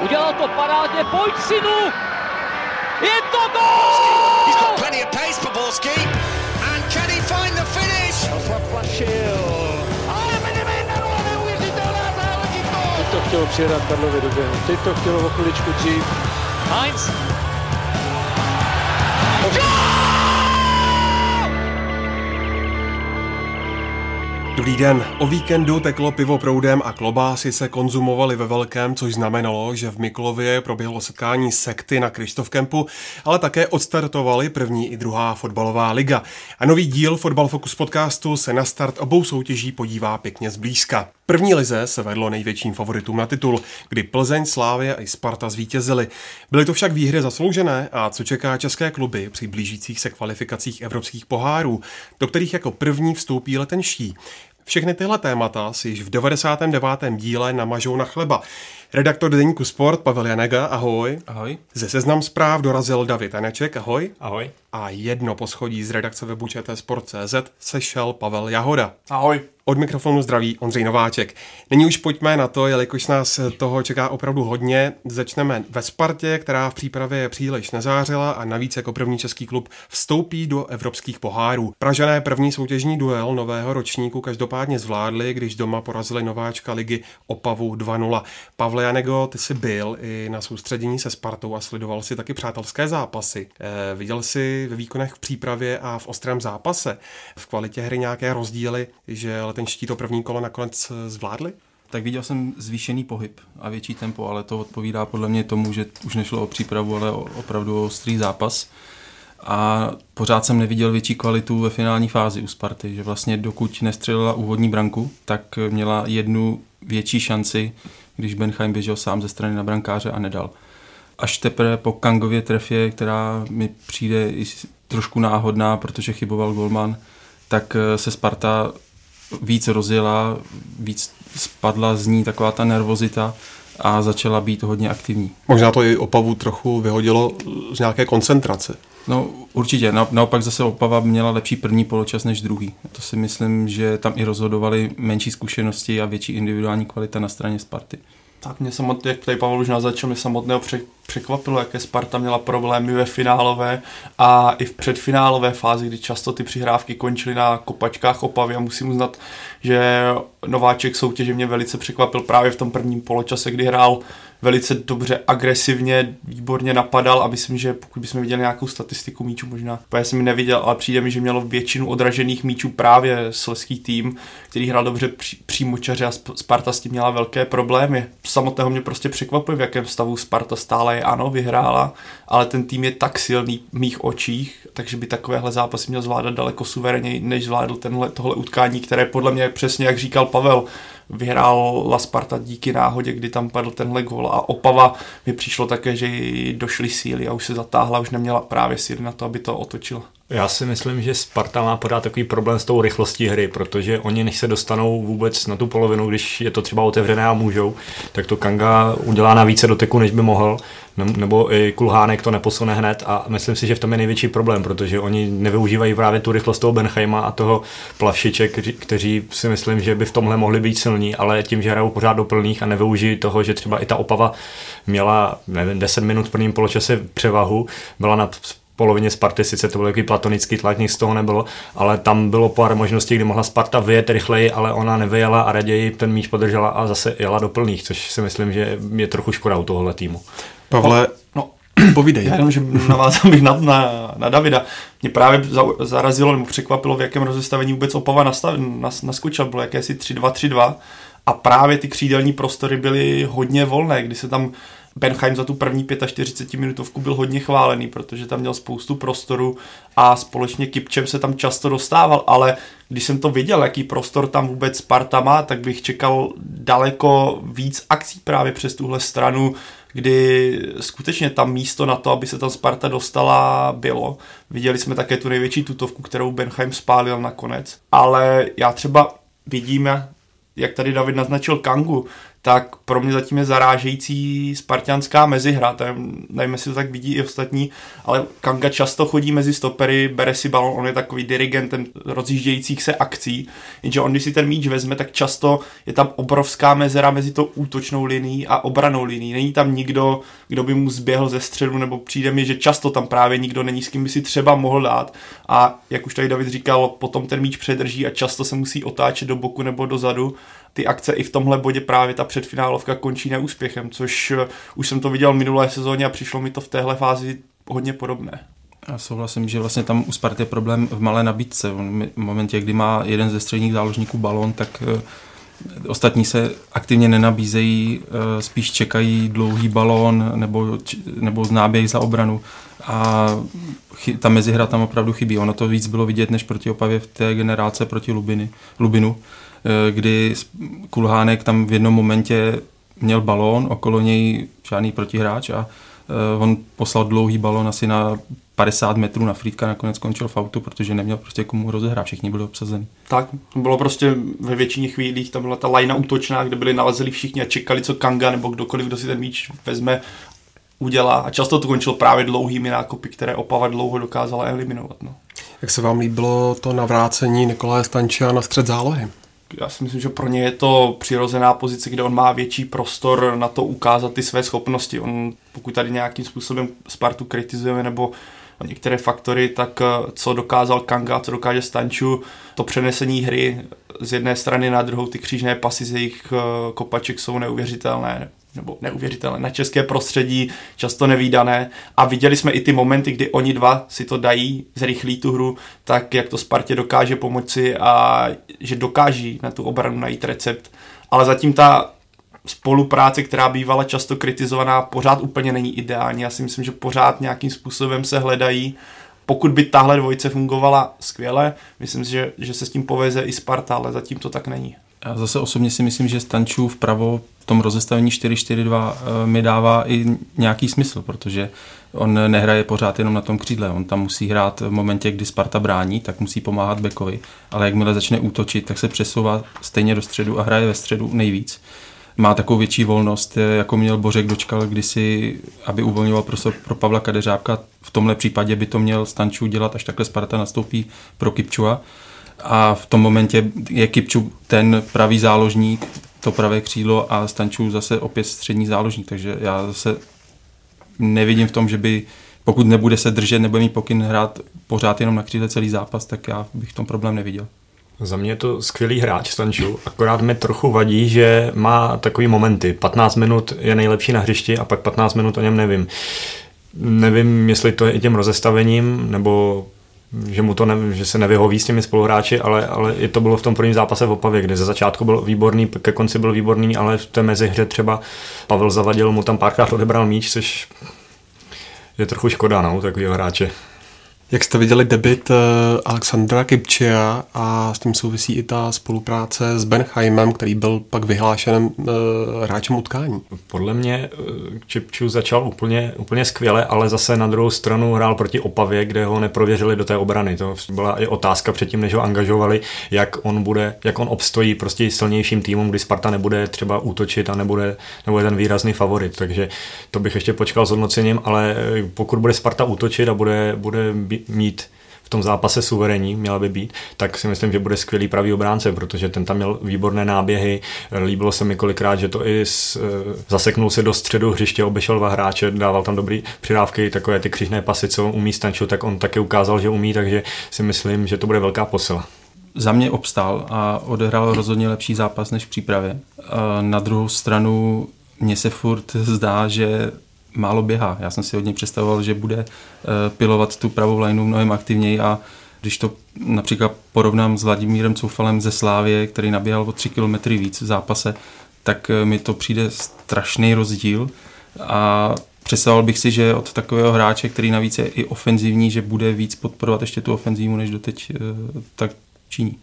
Udělal to parádně, pojď synu! Je to gol! He's got plenty of pace for Borski. And can he find the finish? Zaplašil. Ale Benevenero, neuvěřitelná záležitost! Teď to chtělo přijedat Karlovi do. Teď to chtělo o chviličku dřív. Heinz. Dobrý den. O víkendu teklo pivo proudem a klobásy se konzumovaly ve velkém, což znamenalo, že v Miklově proběhlo setkání sekty na Krištof Kempu, ale také odstartovaly první i druhá fotbalová liga. A nový díl Fotbal Focus podcastu se na start obou soutěží podívá pěkně zblízka. První lize se vedlo největším favoritům na titul, kdy Plzeň, Slávě a Sparta zvítězili. Byly to však výhry zasloužené a co čeká české kluby při blížících se kvalifikacích evropských pohárů, do kterých jako první vstoupí letenští. Všechny tyhle témata si již v 99. díle namažou na chleba. Redaktor deníku Sport Pavel Janega, ahoj. Ahoj. Ze seznam zpráv dorazil David Aneček, ahoj. Ahoj. A jedno poschodí z redakce webu Sport.cz sešel Pavel Jahoda. Ahoj. Od mikrofonu zdraví Ondřej Nováček. Nyní už pojďme na to, jelikož nás toho čeká opravdu hodně. Začneme ve Spartě, která v přípravě příliš nezářila a navíc jako první český klub vstoupí do evropských pohárů. Pražané první soutěžní duel nového ročníku každopádně zvládli, když doma porazili nováčka ligy Opavu 2-0. Pavle Janego, ty jsi byl i na soustředění se Spartou a sledoval si taky přátelské zápasy. E, viděl jsi ve výkonech v přípravě a v ostrém zápase v kvalitě hry nějaké rozdíly, že letenští to první kolo nakonec zvládli? Tak viděl jsem zvýšený pohyb a větší tempo, ale to odpovídá podle mě tomu, že už nešlo o přípravu, ale o, opravdu o ostrý zápas. A pořád jsem neviděl větší kvalitu ve finální fázi u Sparty, že vlastně dokud nestřelila úvodní branku, tak měla jednu větší šanci, když Benheim běžel sám ze strany na brankáře a nedal. Až teprve po Kangově trefě, která mi přijde i trošku náhodná, protože chyboval golman, tak se Sparta víc rozjela, víc spadla z ní taková ta nervozita a začala být hodně aktivní. Možná to i Opavu trochu vyhodilo z nějaké koncentrace. No určitě, Na, naopak zase Opava měla lepší první poločas než druhý. To si myslím, že tam i rozhodovali menší zkušenosti a větší individuální kvalita na straně Sparty. Tak mě samotně, jak tady Pavel už naznačil, mě samotného překvapilo, jaké Sparta měla problémy ve finálové a i v předfinálové fázi, kdy často ty přihrávky končily na kopačkách Opavy a musím uznat, že nováček soutěže mě velice překvapil právě v tom prvním poločase, kdy hrál velice dobře, agresivně, výborně napadal a myslím, že pokud bychom viděli nějakou statistiku míčů, možná, já jsem ji neviděl, ale přijde mi, že mělo většinu odražených míčů právě sleský tým, který hrál dobře pří, přímočaře a Sparta s tím měla velké problémy. Samotného mě prostě překvapuje, v jakém stavu Sparta stále je, ano, vyhrála, ale ten tým je tak silný v mých očích, takže by takovéhle zápasy měl zvládat daleko suverénněji, než zvládl tenhle, tohle utkání, které podle mě přesně, jak říkal Pavel, vyhrál Sparta díky náhodě, kdy tam padl tenhle gol a Opava mi přišlo také, že došly síly a už se zatáhla, už neměla právě síly na to, aby to otočila. Já si myslím, že Sparta má pořád takový problém s tou rychlostí hry, protože oni než se dostanou vůbec na tu polovinu, když je to třeba otevřené a můžou, tak to Kanga udělá na více doteku, než by mohl, nebo i Kulhánek to neposune hned a myslím si, že v tom je největší problém, protože oni nevyužívají právě tu rychlost toho Benchheima a toho Plavšiče, kteří si myslím, že by v tomhle mohli být silní, ale tím, že hrajou pořád do plných a nevyužijí toho, že třeba i ta Opava měla nevím, 10 minut v prvním poločase převahu, byla na polovině Sparty, sice to byl takový platonický tlak, nic z toho nebylo, ale tam bylo pár možností, kdy mohla Sparta vyjet rychleji, ale ona nevyjela a raději ten míč podržela a zase jela do plných, což si myslím, že je trochu škoda u tohohle týmu. Pavle, no, povídej. Já jenom, že navázal bych na, na, na Davida. Mě právě zarazilo nebo překvapilo, v jakém rozestavení vůbec Opava nastav, nas, naskočil. Bylo jakési 3-2-3-2 a právě ty křídelní prostory byly hodně volné, kdy se tam Benheim za tu první 45 minutovku byl hodně chválený, protože tam měl spoustu prostoru a společně Kipčem se tam často dostával, ale když jsem to viděl, jaký prostor tam vůbec Sparta má, tak bych čekal daleko víc akcí právě přes tuhle stranu, kdy skutečně tam místo na to, aby se tam Sparta dostala, bylo. Viděli jsme také tu největší tutovku, kterou Benheim spálil nakonec, ale já třeba vidím, jak tady David naznačil Kangu, tak pro mě zatím je zarážející spartianská mezihra. Tam, nevím, jestli to tak vidí i ostatní, ale Kanga často chodí mezi stopery, bere si balon, on je takový dirigentem rozjíždějících se akcí, jenže on, když si ten míč vezme, tak často je tam obrovská mezera mezi tou útočnou linií a obranou linií. Není tam nikdo, kdo by mu zběhl ze středu, nebo přijde mi, že často tam právě nikdo není, s kým by si třeba mohl dát. A jak už tady David říkal, potom ten míč předrží a často se musí otáčet do boku nebo dozadu ty akce i v tomhle bodě právě ta předfinálovka končí neúspěchem, což eh, už jsem to viděl v minulé sezóně a přišlo mi to v téhle fázi hodně podobné. Já souhlasím, že vlastně tam u Sparty je problém v malé nabídce. v momentě, kdy má jeden ze středních záložníků balon, tak eh, ostatní se aktivně nenabízejí, eh, spíš čekají dlouhý balón nebo, nebo znáběj za obranu a ta mezihra tam opravdu chybí. Ono to víc bylo vidět než proti Opavě v té generace proti Lubiny, Lubinu, kdy Kulhánek tam v jednom momentě měl balón, okolo něj žádný protihráč a eh, on poslal dlouhý balón asi na 50 metrů na Frýdka, nakonec skončil v autu, protože neměl prostě komu rozehrát, všichni byli obsazení. Tak, bylo prostě ve většině chvílích, tam byla ta lajna útočná, kde byli nalezeli všichni a čekali, co Kanga nebo kdokoliv, kdo si ten míč vezme, udělá. A často to končilo právě dlouhými nákupy, které Opava dlouho dokázala eliminovat. No. Jak se vám líbilo to navrácení Nikolaje Stančia na střed zálohy? Já si myslím, že pro ně je to přirozená pozice, kde on má větší prostor na to ukázat ty své schopnosti. On, pokud tady nějakým způsobem Spartu kritizujeme nebo některé faktory, tak eh, co dokázal Kanga, co dokáže Stanču, to přenesení hry z jedné strany na druhou, ty křížné pasy z jejich eh, kopaček jsou neuvěřitelné nebo neuvěřitelné, na české prostředí, často nevýdané. A viděli jsme i ty momenty, kdy oni dva si to dají, zrychlí tu hru, tak jak to Spartě dokáže pomoci a že dokáží na tu obranu najít recept. Ale zatím ta spolupráce, která bývala často kritizovaná, pořád úplně není ideální. Já si myslím, že pořád nějakým způsobem se hledají. Pokud by tahle dvojice fungovala skvěle, myslím si, že, že se s tím poveze i Sparta, ale zatím to tak není. Já zase osobně si myslím, že Stančů vpravo v tom rozestavení 4-4-2 eh, mi dává i nějaký smysl, protože on nehraje pořád jenom na tom křídle. On tam musí hrát v momentě, kdy Sparta brání, tak musí pomáhat Bekovi, ale jakmile začne útočit, tak se přesouvá stejně do středu a hraje ve středu nejvíc. Má takovou větší volnost, jako měl Bořek dočkal kdysi, aby uvolňoval prostor pro Pavla Kadeřábka. V tomhle případě by to měl Stančů dělat, až takhle Sparta nastoupí pro Kipčua a v tom momentě je Kipču ten pravý záložník, to pravé křídlo a Stančů zase opět střední záložník, takže já zase nevidím v tom, že by pokud nebude se držet, nebo mít pokyn hrát pořád jenom na křídle celý zápas, tak já bych v tom problém neviděl. Za mě je to skvělý hráč Stanču, akorát mi trochu vadí, že má takový momenty. 15 minut je nejlepší na hřišti a pak 15 minut o něm nevím. Nevím, jestli to je i těm rozestavením, nebo že mu to ne, že se nevyhoví s těmi spoluhráči, ale, ale i to bylo v tom prvním zápase v Opavě, kde ze začátku byl výborný, ke konci byl výborný, ale v té mezihře třeba Pavel Zavadil mu tam párkrát odebral míč, což je trochu škoda, no, takového hráče. Jak jste viděli debit eh, Alexandra Kipčia a s tím souvisí i ta spolupráce s Benheimem, který byl pak vyhlášen uh, hráčem utkání? Podle mě eh, Kipčiu začal úplně, úplně skvěle, ale zase na druhou stranu hrál proti Opavě, kde ho neprověřili do té obrany. To byla i otázka předtím, než ho angažovali, jak on bude, jak on obstojí prostě silnějším týmům, kdy Sparta nebude třeba útočit a nebude, nebude ten výrazný favorit. Takže to bych ještě počkal s hodnocením, ale pokud bude Sparta útočit a bude, bude mít v tom zápase suverénní, měla by být, tak si myslím, že bude skvělý pravý obránce, protože ten tam měl výborné náběhy. Líbilo se mi kolikrát, že to i s, e, zaseknul se do středu hřiště, obešel dva hráče, dával tam dobrý přidávky, takové ty křižné pasy, co umí Stanču, tak on taky ukázal, že umí, takže si myslím, že to bude velká posila za mě obstál a odehrál rozhodně lepší zápas než v přípravě. Na druhou stranu mně se furt zdá, že málo běhá. Já jsem si hodně představoval, že bude eh, pilovat tu pravou lineu mnohem aktivněji a když to například porovnám s Vladimírem Coufalem ze Slávě, který naběhal o 3 km víc v zápase, tak eh, mi to přijde strašný rozdíl a představoval bych si, že od takového hráče, který navíc je i ofenzivní, že bude víc podporovat ještě tu ofenzívu, než doteď eh, tak činí.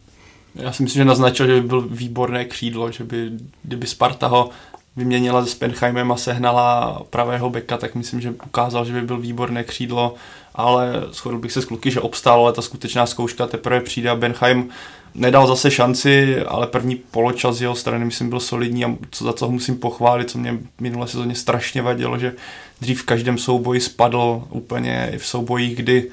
Já si myslím, že naznačil, že by byl výborné křídlo, že by, kdyby Sparta ho vyměnila se Spenheimem a sehnala pravého beka, tak myslím, že ukázal, že by byl výborné křídlo ale shodl bych se s kluky, že obstál, ale ta skutečná zkouška teprve přijde a Benheim nedal zase šanci, ale první poločas jeho strany myslím byl solidní a co, za co ho musím pochválit, co mě minule sezóně strašně vadilo, že dřív v každém souboji spadl úplně i v soubojích, kdy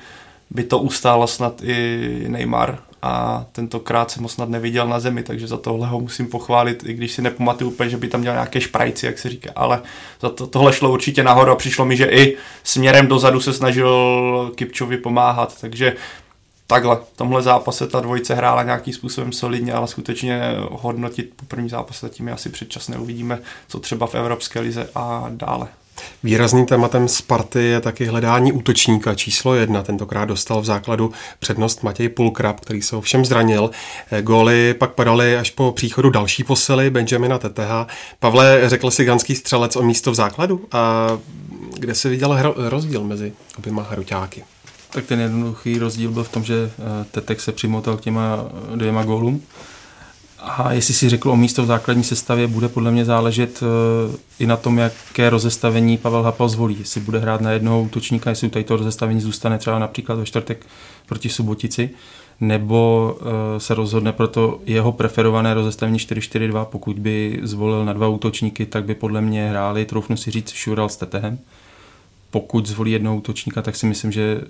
by to ustála snad i Neymar a tentokrát jsem ho snad neviděl na zemi, takže za tohle ho musím pochválit, i když si nepamatuju úplně, že by tam měl nějaké šprajci, jak se říká, ale za to, tohle šlo určitě nahoru a přišlo mi, že i směrem dozadu se snažil Kipčovi pomáhat, takže takhle, v tomhle zápase ta dvojice hrála nějakým způsobem solidně, ale skutečně hodnotit po první zápase zatím je asi předčasné. Uvidíme, co třeba v Evropské lize a dále. Výrazným tématem Sparty je taky hledání útočníka číslo jedna. Tentokrát dostal v základu přednost Matěj Pulkrab, který se ovšem zranil. Góly pak padaly až po příchodu další posily Benjamina Teteha. Pavle, řekl si ganský střelec o místo v základu? A kde se viděl rozdíl mezi oběma hruťáky? Tak ten jednoduchý rozdíl byl v tom, že eh, Tetek se přimotal k těma dvěma gólům. A jestli si řekl o místo v základní sestavě, bude podle mě záležet eh, i na tom, jaké rozestavení Pavel Hapal zvolí. Jestli bude hrát na jednoho útočníka, jestli tady to rozestavení zůstane třeba například ve čtvrtek proti Subotici, nebo eh, se rozhodne pro to jeho preferované rozestavení 4-4-2. Pokud by zvolil na dva útočníky, tak by podle mě hráli, troufnu si říct, Šural s Tetehem pokud zvolí jednoho útočníka, tak si myslím, že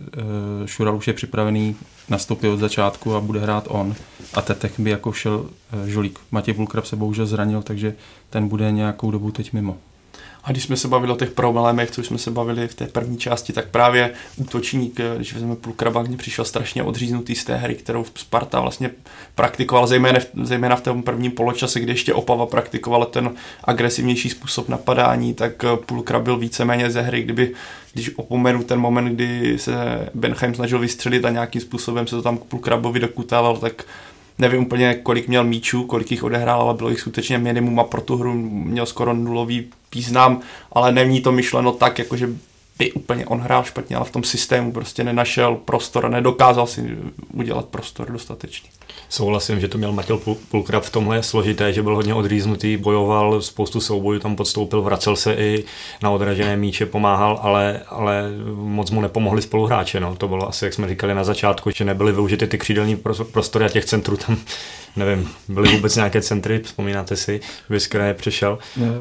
Šural už je připravený nastoupit od začátku a bude hrát on. A Tetek by jako šel eh, Žolík. Matěj Bulkrab se bohužel zranil, takže ten bude nějakou dobu teď mimo. A když jsme se bavili o těch problémech, co jsme se bavili v té první části, tak právě útočník, když vezmeme Pulkraba, mě přišel strašně odříznutý z té hry, kterou Sparta vlastně praktikoval, zejména, zejména v tom prvním poločase, kdy ještě Opava praktikovala ten agresivnější způsob napadání, tak Pulkrab byl víceméně ze hry, kdyby když opomenu ten moment, kdy se Benheim snažil vystřelit a nějakým způsobem se to tam k Pulkrabovi dokutával, tak nevím úplně, kolik měl míčů, kolik jich odehrál, ale bylo jich skutečně minimum a pro tu hru měl skoro nulový význam, ale není to myšleno tak, jako by úplně on hrál špatně, ale v tom systému prostě nenašel prostor a nedokázal si udělat prostor dostatečný. Souhlasím, že to měl Matěl Pulkrab v tomhle složité, že byl hodně odříznutý, bojoval, spoustu soubojů tam podstoupil, vracel se i na odražené míče, pomáhal, ale, ale moc mu nepomohli spoluhráče. No. To bylo asi, jak jsme říkali na začátku, že nebyly využity ty křídelní prostory a těch centrů tam nevím, byly vůbec nějaké centry, vzpomínáte si, vy z kraje přešel?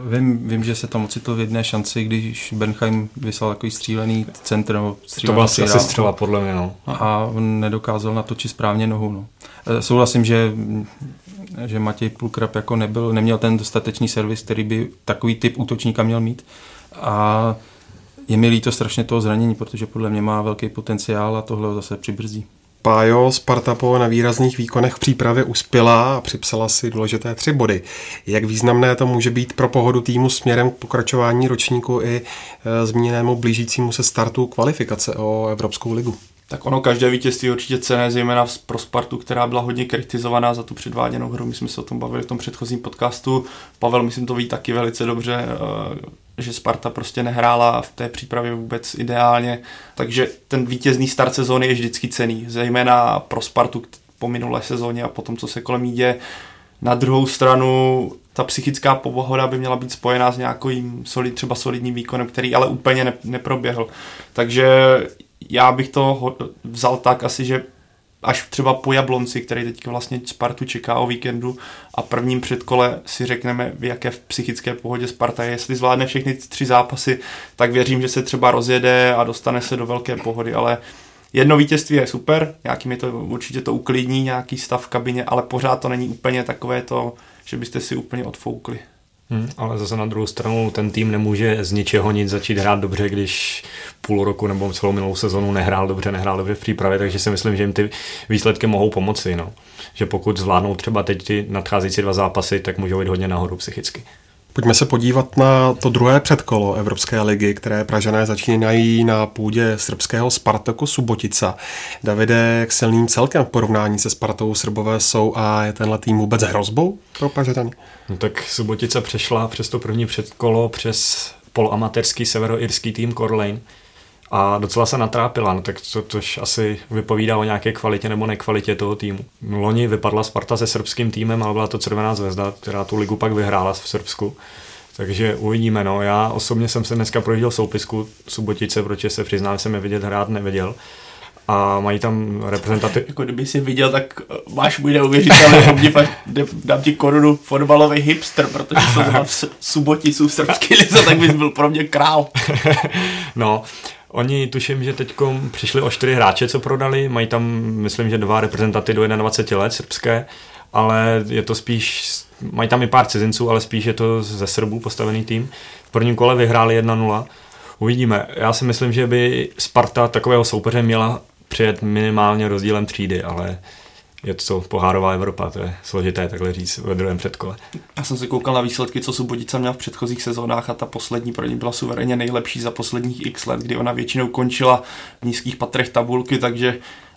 Vím, vím, že se tam ocitl v jedné šanci, když Benheim vyslal takový střílený centr. Nebo to byla asi střela, podle mě. No. A on nedokázal natočit správně nohu. No. E, souhlasím, že že Matěj Pulkrab jako nebyl, neměl ten dostatečný servis, který by takový typ útočníka měl mít. A je mi líto strašně toho zranění, protože podle mě má velký potenciál a tohle ho zase přibrzdí. Pájo, Sparta po na výrazných výkonech v přípravě uspěla a připsala si důležité tři body. Jak významné to může být pro pohodu týmu směrem k pokračování ročníku i e, zmíněnému blížícímu se startu kvalifikace o Evropskou ligu? Tak ono každé vítězství určitě cené, zejména pro Spartu, která byla hodně kritizovaná za tu předváděnou hru. My jsme se o tom bavili v tom předchozím podcastu. Pavel, myslím, to ví taky velice dobře, e, že Sparta prostě nehrála v té přípravě vůbec ideálně, takže ten vítězný start sezóny je vždycky cený, zejména pro Spartu po minulé sezóně a potom, co se kolem jí děje. Na druhou stranu ta psychická pohoda by měla být spojená s nějakým solid, třeba solidním výkonem, který ale úplně ne, neproběhl. Takže já bych to vzal tak asi, že až třeba po Jablonci, který teď vlastně Spartu čeká o víkendu a prvním předkole si řekneme, v jaké v psychické pohodě Sparta je. Jestli zvládne všechny tři zápasy, tak věřím, že se třeba rozjede a dostane se do velké pohody, ale jedno vítězství je super, nějakým je to určitě to uklidní, nějaký stav v kabině, ale pořád to není úplně takové to, že byste si úplně odfoukli. Hmm, ale zase na druhou stranu ten tým nemůže z ničeho nic začít hrát dobře, když půl roku nebo celou minulou sezonu nehrál dobře, nehrál dobře v přípravě, takže si myslím, že jim ty výsledky mohou pomoci. No. Že pokud zvládnou třeba teď ty nadcházející dva zápasy, tak můžou jít hodně nahoru psychicky. Pojďme se podívat na to druhé předkolo Evropské ligy, které Pražané začínají na půdě srbského Spartaku Subotica. Davide, jak silným celkem v porovnání se Spartou Srbové jsou a je tenhle tým vůbec hrozbou pro Pražany? No tak Subotica přešla přes to první předkolo přes poloamatérský severoirský tým Corlane a docela se natrápila, no tak to, tož asi vypovídá o nějaké kvalitě nebo nekvalitě toho týmu. Loni vypadla Sparta se srbským týmem, ale byla to Červená zvezda, která tu ligu pak vyhrála v Srbsku. Takže uvidíme, no. Já osobně jsem se dneska projížděl soupisku Subotice, protože se přiznám, jsem je vidět hrát neviděl a mají tam reprezentaty. Jako kdyby si viděl, tak eh, máš můj neuvěřitelný obdiv dám ti korunu fotbalový hipster, protože jsem v Suboticu v srbský lize, tak bys byl pro mě král. no, Oni tuším, že teď přišli o čtyři hráče, co prodali, mají tam, myslím, že dva reprezentanty do 21 let srbské, ale je to spíš, mají tam i pár cizinců, ale spíš je to ze Srbů postavený tým. V prvním kole vyhráli 1-0. Uvidíme. Já si myslím, že by Sparta takového soupeře měla přijet minimálně rozdílem třídy, ale je to pohárová Evropa, to je složité takhle říct ve druhém předkole. Já jsem se koukal na výsledky, co Subotica měla v předchozích sezónách a ta poslední pro ní byla suverénně nejlepší za posledních x let, kdy ona většinou končila v nízkých patrech tabulky, takže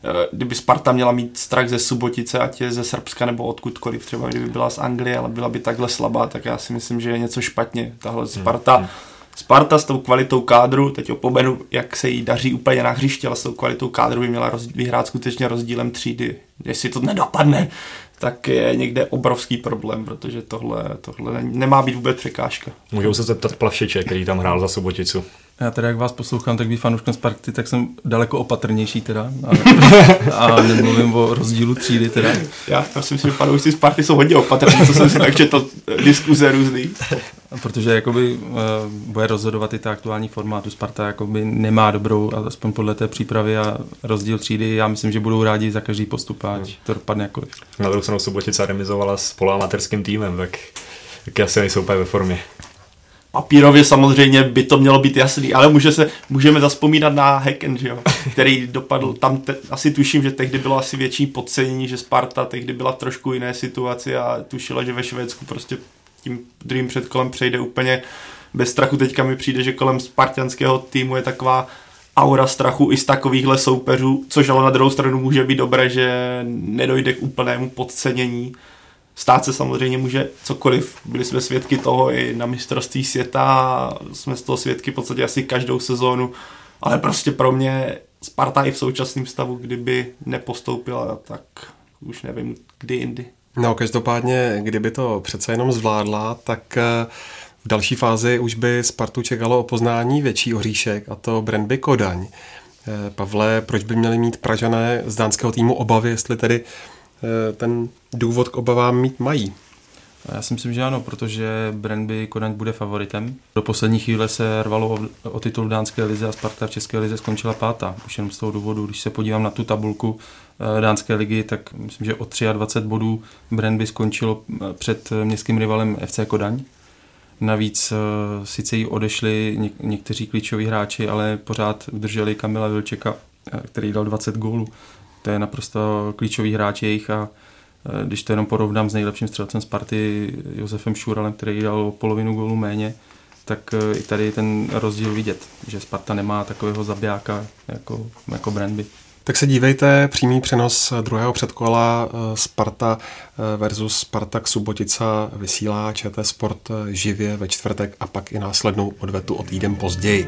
eh, kdyby Sparta měla mít strach ze Subotice, ať je ze Srbska nebo odkudkoliv, třeba kdyby byla z Anglie, ale byla by takhle slabá, tak já si myslím, že je něco špatně. Tahle Sparta hmm. Sparta s tou kvalitou kádru, teď opomenu, jak se jí daří úplně na hřiště, ale s tou kvalitou kádru by měla roz, vyhrát skutečně rozdílem třídy. Jestli to nedopadne, tak je někde obrovský problém, protože tohle, tohle nemá být vůbec překážka. Můžou se zeptat Plavšiče, který tam hrál za Suboticu. Já teda, jak vás poslouchám, tak být fanouškem Sparty, tak jsem daleko opatrnější teda. A, a nemluvím o rozdílu třídy teda. Já, já si myslím, že fanoušci Sparty jsou hodně opatrní, co jsem si tak četl diskuze různý. Protože jakoby uh, bude rozhodovat i ta aktuální formátu. Sparta jakoby nemá dobrou, aspoň podle té přípravy a rozdíl třídy. Já myslím, že budou rádi za každý postup, ať hmm. to dopadne jakkoliv. Na druhou stranu Subotica remizovala s poloamatérským týmem, tak, tak asi nejsou úplně ve formě papírově samozřejmě by to mělo být jasný, ale může se, můžeme zaspomínat na Hacken, že jo, který dopadl. Tam te, asi tuším, že tehdy bylo asi větší podcenění, že Sparta tehdy byla trošku jiné situaci a tušila, že ve Švédsku prostě tím druhým předkolem přejde úplně bez strachu. Teďka mi přijde, že kolem spartianského týmu je taková aura strachu i z takovýchhle soupeřů, což ale na druhou stranu může být dobré, že nedojde k úplnému podcenění Stát se samozřejmě může cokoliv. Byli jsme svědky toho i na mistrovství světa, jsme z toho svědky v podstatě asi každou sezónu, ale prostě pro mě Sparta i v současném stavu, kdyby nepostoupila, tak už nevím, kdy jindy. No, každopádně, kdyby to přece jenom zvládla, tak eh, v další fázi už by Spartu čekalo o poznání větší oříšek, a to Brandby Kodaň. Eh, Pavle, proč by měli mít Pražané z dánského týmu obavy, jestli tedy ten důvod k obavám mít mají. Já si myslím, že ano, protože Brandby Kodaň bude favoritem. Do poslední chvíle se rvalo o, o titul dánské lize a Sparta v české lize skončila pátá. Už jenom z toho důvodu, když se podívám na tu tabulku eh, dánské ligy, tak myslím, že o 23 bodů Brandby skončilo eh, před městským rivalem FC Kodaň. Navíc sice jí odešli něk- někteří klíčoví hráči, ale pořád udrželi Kamila Vilčeka, který dal 20 gólů to je naprosto klíčový hráč jejich a e, když to jenom porovnám s nejlepším střelcem Sparty Josefem Šuralem, který dal o polovinu gólu méně, tak e, i tady ten rozdíl vidět, že Sparta nemá takového zabijáka jako, jako Brandby. Tak se dívejte, přímý přenos druhého předkola e, Sparta versus Spartak Subotica vysílá ČT Sport živě ve čtvrtek a pak i následnou odvetu o týden později.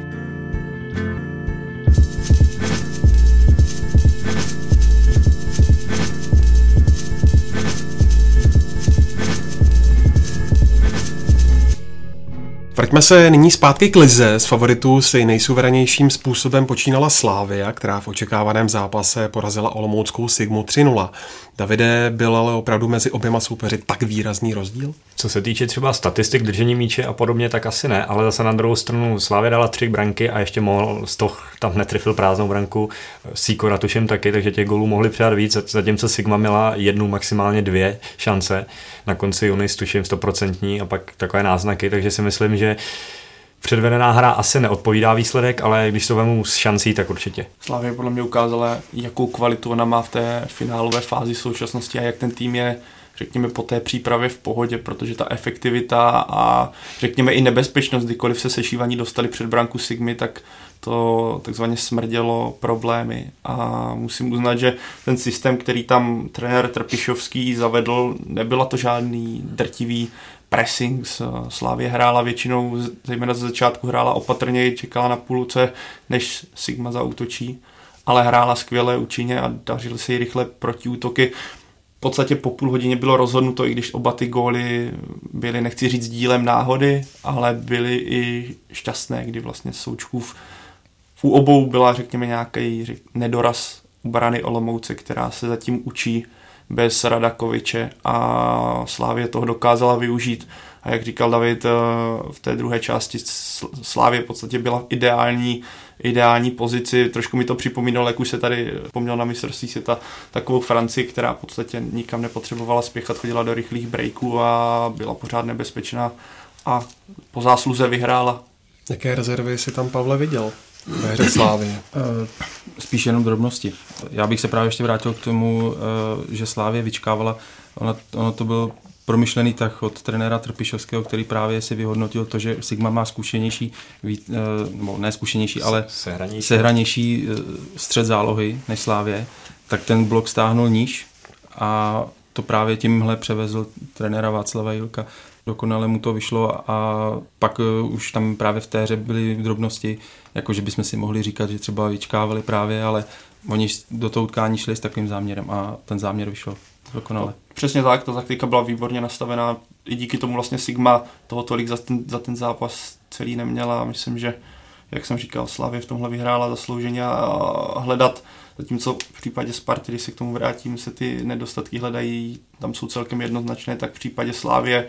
Vraťme se nyní zpátky k Lize. Z favoritů si nejsuverenějším způsobem počínala Slávia, která v očekávaném zápase porazila Olomouckou Sigmu 3-0. Davide, byl ale opravdu mezi oběma soupeři tak výrazný rozdíl? Co se týče třeba statistik držení míče a podobně, tak asi ne, ale zase na druhou stranu Slávia dala tři branky a ještě mohl z toho tam netrefil prázdnou branku. Sýko tuším taky, takže těch gólů mohli přijat víc, zatímco Sigma měla jednu, maximálně dvě šance. Na konci Junis tuším stoprocentní a pak takové náznaky, takže si myslím, že předvedená hra asi neodpovídá výsledek, ale když to vemu s šancí, tak určitě. Slavě podle mě ukázala, jakou kvalitu ona má v té finálové fázi současnosti a jak ten tým je řekněme, po té přípravě v pohodě, protože ta efektivita a řekněme i nebezpečnost, kdykoliv se sešívaní dostali před branku Sigmy, tak to takzvaně smrdělo problémy a musím uznat, že ten systém, který tam trenér Trpišovský zavedl, nebyla to žádný drtivý pressing. Slávě hrála většinou, zejména ze začátku hrála opatrněji, čekala na půlce, než Sigma zautočí, ale hrála skvěle, účinně a dařily se jí rychle protiútoky. podstatě po půl hodině bylo rozhodnuto, i když oba ty góly byly, nechci říct dílem náhody, ale byly i šťastné, kdy vlastně Součkův u obou byla, řekněme, nějaký nedoraz u brany Olomouce, která se zatím učí bez Radakoviče a Slávě toho dokázala využít. A jak říkal David, eh, v té druhé části Slávě v podstatě byla v ideální, ideální pozici. Trošku mi to připomínalo, jak už se tady poměl na mistrovství světa, takovou Francii, která v podstatě nikam nepotřebovala spěchat, chodila do rychlých breaků a byla pořád nebezpečná a po zásluze vyhrála. Jaké rezervy si tam Pavle viděl? Ve hře Slávy? Eh, spíš jenom drobnosti. Já bych se právě ještě vrátil k tomu, eh, že Slávě vyčkávala. Ono, ono to byl promyšlený tak od trenéra Trpišovského, který právě si vyhodnotil to, že Sigma má zkušenější, eh, nebo ne zkušenější, ale sehranější, sehranější střed zálohy než Slávě, tak ten blok stáhnul níž a to právě tímhle převezl trenéra Václava Jilka dokonale mu to vyšlo a pak eh, už tam právě v té hře byly drobnosti, jako že bychom si mohli říkat, že třeba vyčkávali právě, ale oni do toho utkání šli s takovým záměrem a ten záměr vyšel dokonale. No, přesně tak, ta taktika byla výborně nastavená, i díky tomu vlastně Sigma toho tolik za ten, za ten zápas celý neměla a myslím, že jak jsem říkal, Slavě v tomhle vyhrála zaslouženě a hledat, zatímco v případě Sparty, když se k tomu vrátím, se ty nedostatky hledají, tam jsou celkem jednoznačné, tak v případě Slávě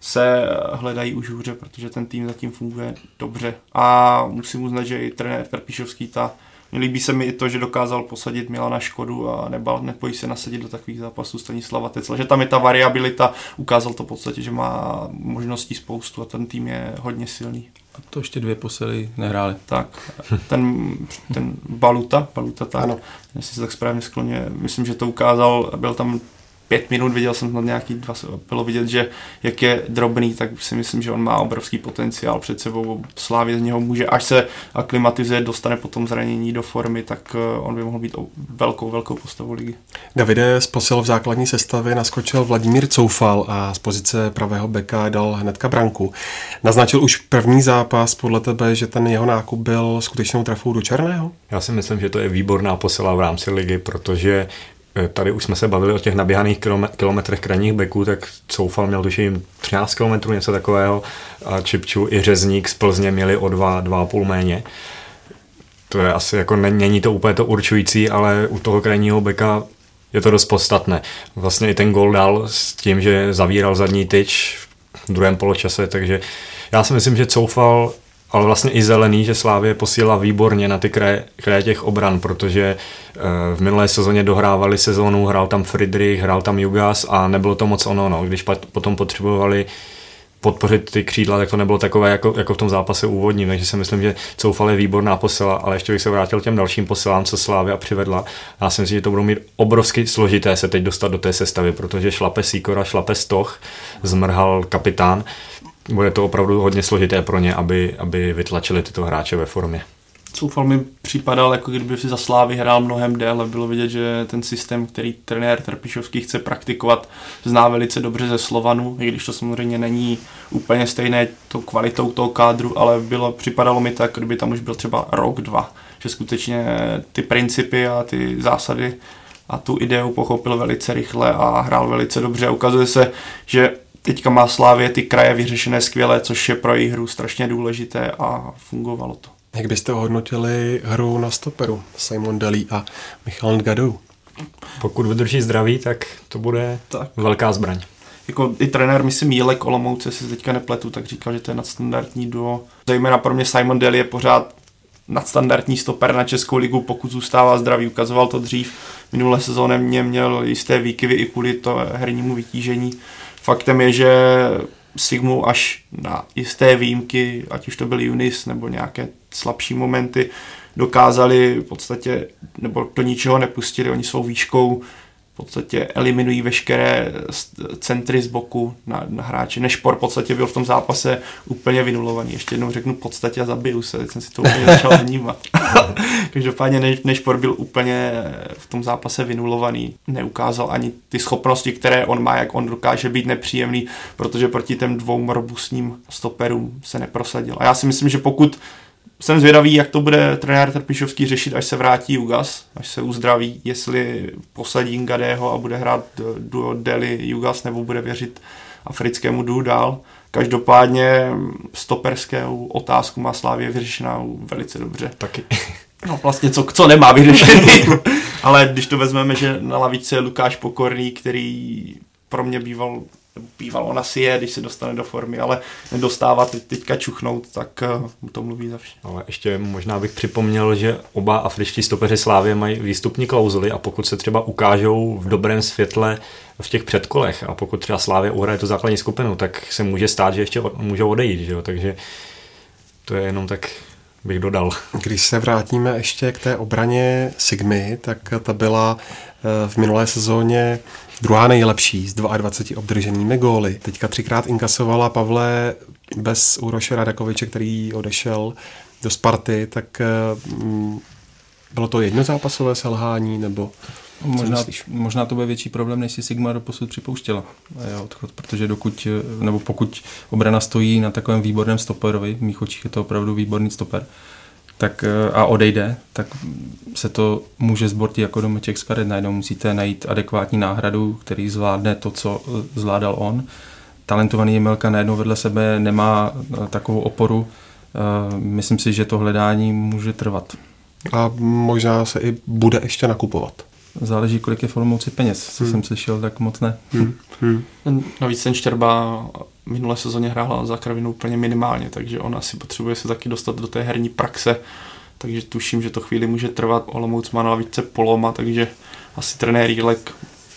se hledají už hůře, protože ten tým zatím funguje dobře. A musím uznat, že i trenér Trpišovský ta Líbí se mi i to, že dokázal posadit Milana Škodu a nebal, nepojí se nasadit do takových zápasů Stanislava Tecla. Že tam je ta variabilita, ukázal to v podstatě, že má možností spoustu a ten tým je hodně silný. A to ještě dvě posily nehráli. Tak, ten, ten Baluta, Baluta tak, ano. jestli se tak správně skloně, myslím, že to ukázal, byl tam pět minut, viděl jsem tam nějaký dva, bylo vidět, že jak je drobný, tak si myslím, že on má obrovský potenciál před sebou. Slávě z něho může, až se aklimatizuje, dostane potom zranění do formy, tak eh, on by mohl být velkou, velkou postavou ligy. Davide z posil v základní sestavě naskočil Vladimír Coufal a z pozice pravého beka dal hnedka branku. Naznačil už první zápas podle tebe, že ten jeho nákup byl skutečnou trafou do černého? Já si myslím, že to je výborná posila v rámci ligy, protože tady už jsme se bavili o těch naběhaných kilometrech krajních beků, tak Coufal měl tuším 13 km, něco takového, a Čipču i Řezník z Plzně měli o 2, 2,5 méně. To je asi jako, není to úplně to určující, ale u toho krajního beka je to dost podstatné. Vlastně i ten gol dal s tím, že zavíral zadní tyč v druhém poločase, takže já si myslím, že Coufal ale vlastně i zelený, že Slávě posílá výborně na ty kraje, kraje těch obran, protože eh, v minulé sezóně dohrávali sezónu, hrál tam Friedrich, hrál tam Jugas a nebylo to moc ono, no. když potom potřebovali podpořit ty křídla, tak to nebylo takové jako, jako v tom zápase úvodním, takže si myslím, že Coufal je výborná posila, ale ještě bych se vrátil těm dalším posilám, co Slávia přivedla. Já si myslím, že to budou mít obrovsky složité se teď dostat do té sestavy, protože šlape Sikora, šlape Stoch, zmrhal kapitán, bude to opravdu hodně složité pro ně, aby, aby vytlačili tyto hráče ve formě. Soufal mi připadal, jako kdyby si za Slávy hrál mnohem déle. Bylo vidět, že ten systém, který trenér Trpišovský chce praktikovat, zná velice dobře ze Slovanu, i když to samozřejmě není úplně stejné to kvalitou toho kádru, ale bylo, připadalo mi to, jako kdyby tam už byl třeba rok, dva. Že skutečně ty principy a ty zásady a tu ideu pochopil velice rychle a hrál velice dobře. Ukazuje se, že teďka má Slávě ty kraje vyřešené skvěle, což je pro její hru strašně důležité a fungovalo to. Jak byste hodnotili hru na stoperu Simon Daly a Michal Ngadou? Pokud vydrží zdraví, tak to bude tak. velká zbraň. Jako i trenér, myslím, Jílek Olomouce, si teďka nepletu, tak říkal, že to je nadstandardní duo. Zejména pro mě Simon Daly je pořád nadstandardní stoper na Českou ligu, pokud zůstává zdravý. Ukazoval to dřív. Minulé sezóně mě měl jisté výkyvy i kvůli to hernímu vytížení Faktem je, že Sigmu až na jisté výjimky, ať už to byly Unis nebo nějaké slabší momenty, dokázali v podstatě, nebo do ničeho nepustili, oni svou výškou podstatě eliminují veškeré centry z boku na, na hráče. Nešpor v podstatě byl v tom zápase úplně vynulovaný. Ještě jednou řeknu podstatě a zabiju se, teď jsem si to úplně začal vnímat. Každopádně ne, Nešpor byl úplně v tom zápase vynulovaný. Neukázal ani ty schopnosti, které on má, jak on dokáže být nepříjemný, protože proti těm dvou robustním stoperům se neprosadil. A já si myslím, že pokud jsem zvědavý, jak to bude trenér Trpišovský řešit, až se vrátí Jugas, až se uzdraví, jestli posadí Ngadého a bude hrát duo Deli Jugas, nebo bude věřit africkému duo dál. Každopádně stoperskou otázku má Slávě vyřešená velice dobře. Taky. No vlastně co, co nemá vyřešený. Ale když to vezmeme, že na lavice je Lukáš Pokorný, který pro mě býval býval, ona si je, když se dostane do formy, ale nedostává teď, teďka čuchnout, tak uh, to mluví za vše. Ale ještě možná bych připomněl, že oba afričtí stopeři Slávě mají výstupní klauzuly a pokud se třeba ukážou v dobrém světle v těch předkolech a pokud třeba Slávě uhraje tu základní skupinu, tak se může stát, že ještě můžou odejít, že jo? takže to je jenom tak bych dodal. Když se vrátíme ještě k té obraně Sigmy, tak ta byla eh, v minulé sezóně druhá nejlepší s 22 obdrženými góly. Teďka třikrát inkasovala Pavle bez Uroše Radakoviče, který odešel do Sparty, tak mm, bylo to jednozápasové selhání, nebo Možná, možná to bude větší problém, než si Sigma do posud připouštěla. Jo, odchod, protože dokud, nebo pokud obrana stojí na takovém výborném stoperovi, v mých očích je to opravdu výborný stoper, tak eh, a odejde, tak se to může zbortit jako domeček z karet. Najednou musíte najít adekvátní náhradu, který zvládne to, co eh, zvládal on. Talentovaný Jemelka najednou vedle sebe nemá eh, takovou oporu. Myslím si, že to hledání může trvat. A možná se i bude ještě nakupovat. Záleží, kolik je v Olomouci peněz. Co hmm. jsem slyšel, tak moc ne. Hmm. Hmm. Navíc ten Štěrba minulé sezóně hrál za Kravinu úplně minimálně, takže on asi potřebuje se taky dostat do té herní praxe. Takže tuším, že to chvíli může trvat. Olomouc má na lavice poloma, takže asi trenér Jílek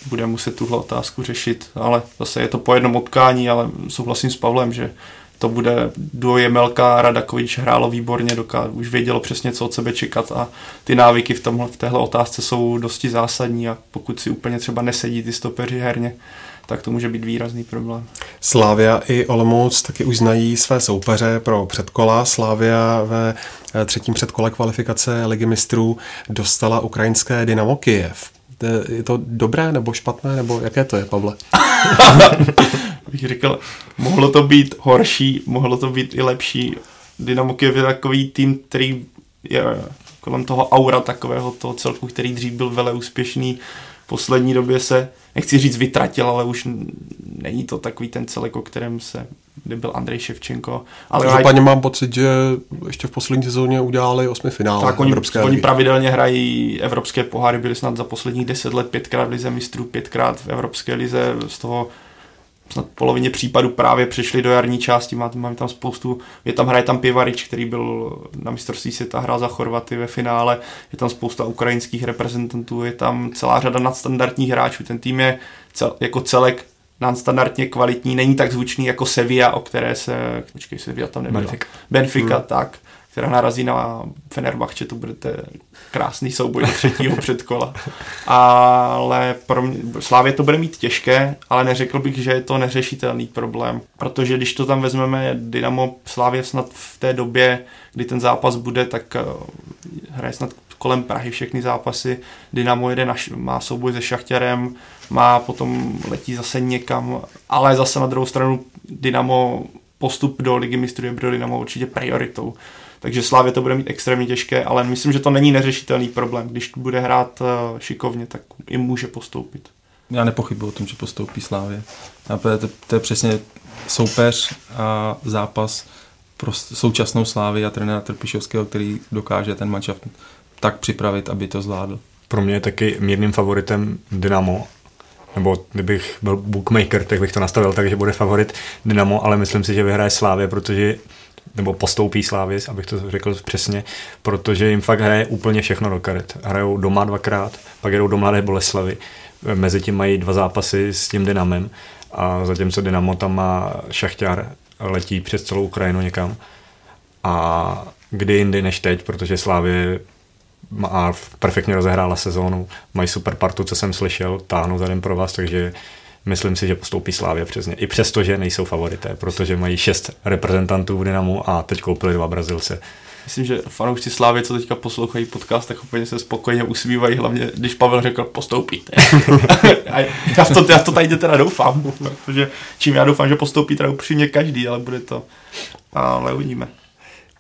bude muset tuhle otázku řešit. Ale zase je to po jednom utkání, ale souhlasím s Pavlem, že to bude duo Jemelka, Radakovič hrálo výborně, doká, už vědělo přesně, co od sebe čekat a ty návyky v, tomhle, v téhle otázce jsou dosti zásadní a pokud si úplně třeba nesedí ty stopeři herně, tak to může být výrazný problém. Slávia i Olomouc taky už znají své soupeře pro předkola. Slávia ve eh, třetím předkole kvalifikace Ligy mistrů dostala ukrajinské Dynamo Kiev. Je to dobré nebo špatné, nebo jaké to je, Pavle? bych řekl, mohlo to být horší, mohlo to být i lepší. Dynamo Kiev je takový tým, který je kolem toho aura takového toho celku, který dřív byl vele úspěšný. V poslední době se, nechci říct vytratil, ale už není to takový ten celek, o kterém se kde byl Andrej Ševčenko. Ale Každopádně mám pocit, že ještě v poslední sezóně udělali osmi finále tak oni, Evropské oni pravidelně hrají evropské poháry, byli snad za posledních deset let pětkrát v lize mistrů, pětkrát v Evropské lize, z toho snad polovině případů právě přišli do jarní části, máme, máme tam spoustu, je tam hraje tam Pivarič, který byl na mistrovství světa, hrál za Chorvaty ve finále, je tam spousta ukrajinských reprezentantů, je tam celá řada nadstandardních hráčů, ten tým je cel, jako celek nadstandardně kvalitní, není tak zvučný jako Sevilla, o které se, počkej, Sevilla tam nebyla. Benfica. Benfica, hmm. tak která narazí na Fenerbahče, to bude krásný souboj do třetího předkola. Ale pro mě, Slávě to bude mít těžké, ale neřekl bych, že je to neřešitelný problém, protože když to tam vezmeme, Dynamo Slávě snad v té době, kdy ten zápas bude, tak eh, hraje snad kolem Prahy všechny zápasy. Dynamo jede na, má souboj se Šachtěrem, má potom letí zase někam, ale zase na druhou stranu Dynamo postup do ligy mistrů je pro Dynamo určitě prioritou. Takže Slávě to bude mít extrémně těžké, ale myslím, že to není neřešitelný problém. Když bude hrát eh, šikovně, tak i může postoupit. Já nepochybuji o tom, že postoupí Slávě. To, to je přesně soupeř a zápas pro současnou Slávy a trenéra Trpišovského, který dokáže ten manšaft tak připravit, aby to zvládl. Pro mě je taky mírným favoritem Dynamo, nebo kdybych byl bookmaker, tak bych to nastavil tak, že bude favorit Dynamo, ale myslím si, že vyhraje Slávě, protože nebo postoupí Slávis, abych to řekl přesně, protože jim fakt hraje úplně všechno do karet. Hrajou doma dvakrát, pak jedou do Mladé Boleslavy, mezi tím mají dva zápasy s tím Dynamem a zatímco Dynamo tam má šachťár, letí přes celou Ukrajinu někam a kdy jindy než teď, protože Slávě má perfektně rozehrála sezónu, mají super partu, co jsem slyšel, táhnu za den pro vás, takže myslím si, že postoupí Slávě přes ně. I přesto, že nejsou favorité, protože mají šest reprezentantů v Dynamu a teď koupili dva Brazilce. Myslím, že fanoušci Slávy, co teďka poslouchají podcast, tak úplně se spokojeně usmívají, hlavně když Pavel řekl, postoupíte. já, to, já to tady teda doufám, protože čím já doufám, že postoupí teda upřímně každý, ale bude to, ale uvidíme.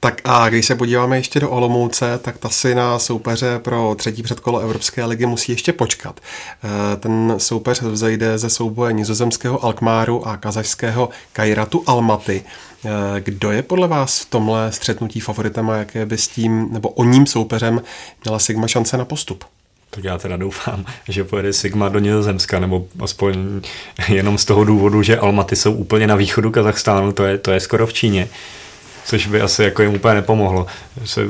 Tak a když se podíváme ještě do Olomouce, tak ta si na soupeře pro třetí předkolo Evropské ligy musí ještě počkat. Eh, ten soupeř vzejde ze souboje nizozemského Alkmáru a kazašského Kairatu Almaty. Eh, kdo je podle vás v tomhle střetnutí favoritem a jaké by s tím nebo o ním soupeřem měla Sigma šance na postup? Tak já teda doufám, že pojede Sigma do Nizozemska, nebo aspoň jenom z toho důvodu, že Almaty jsou úplně na východu Kazachstánu, to je, to je skoro v Číně což by asi jako jim úplně nepomohlo. Se,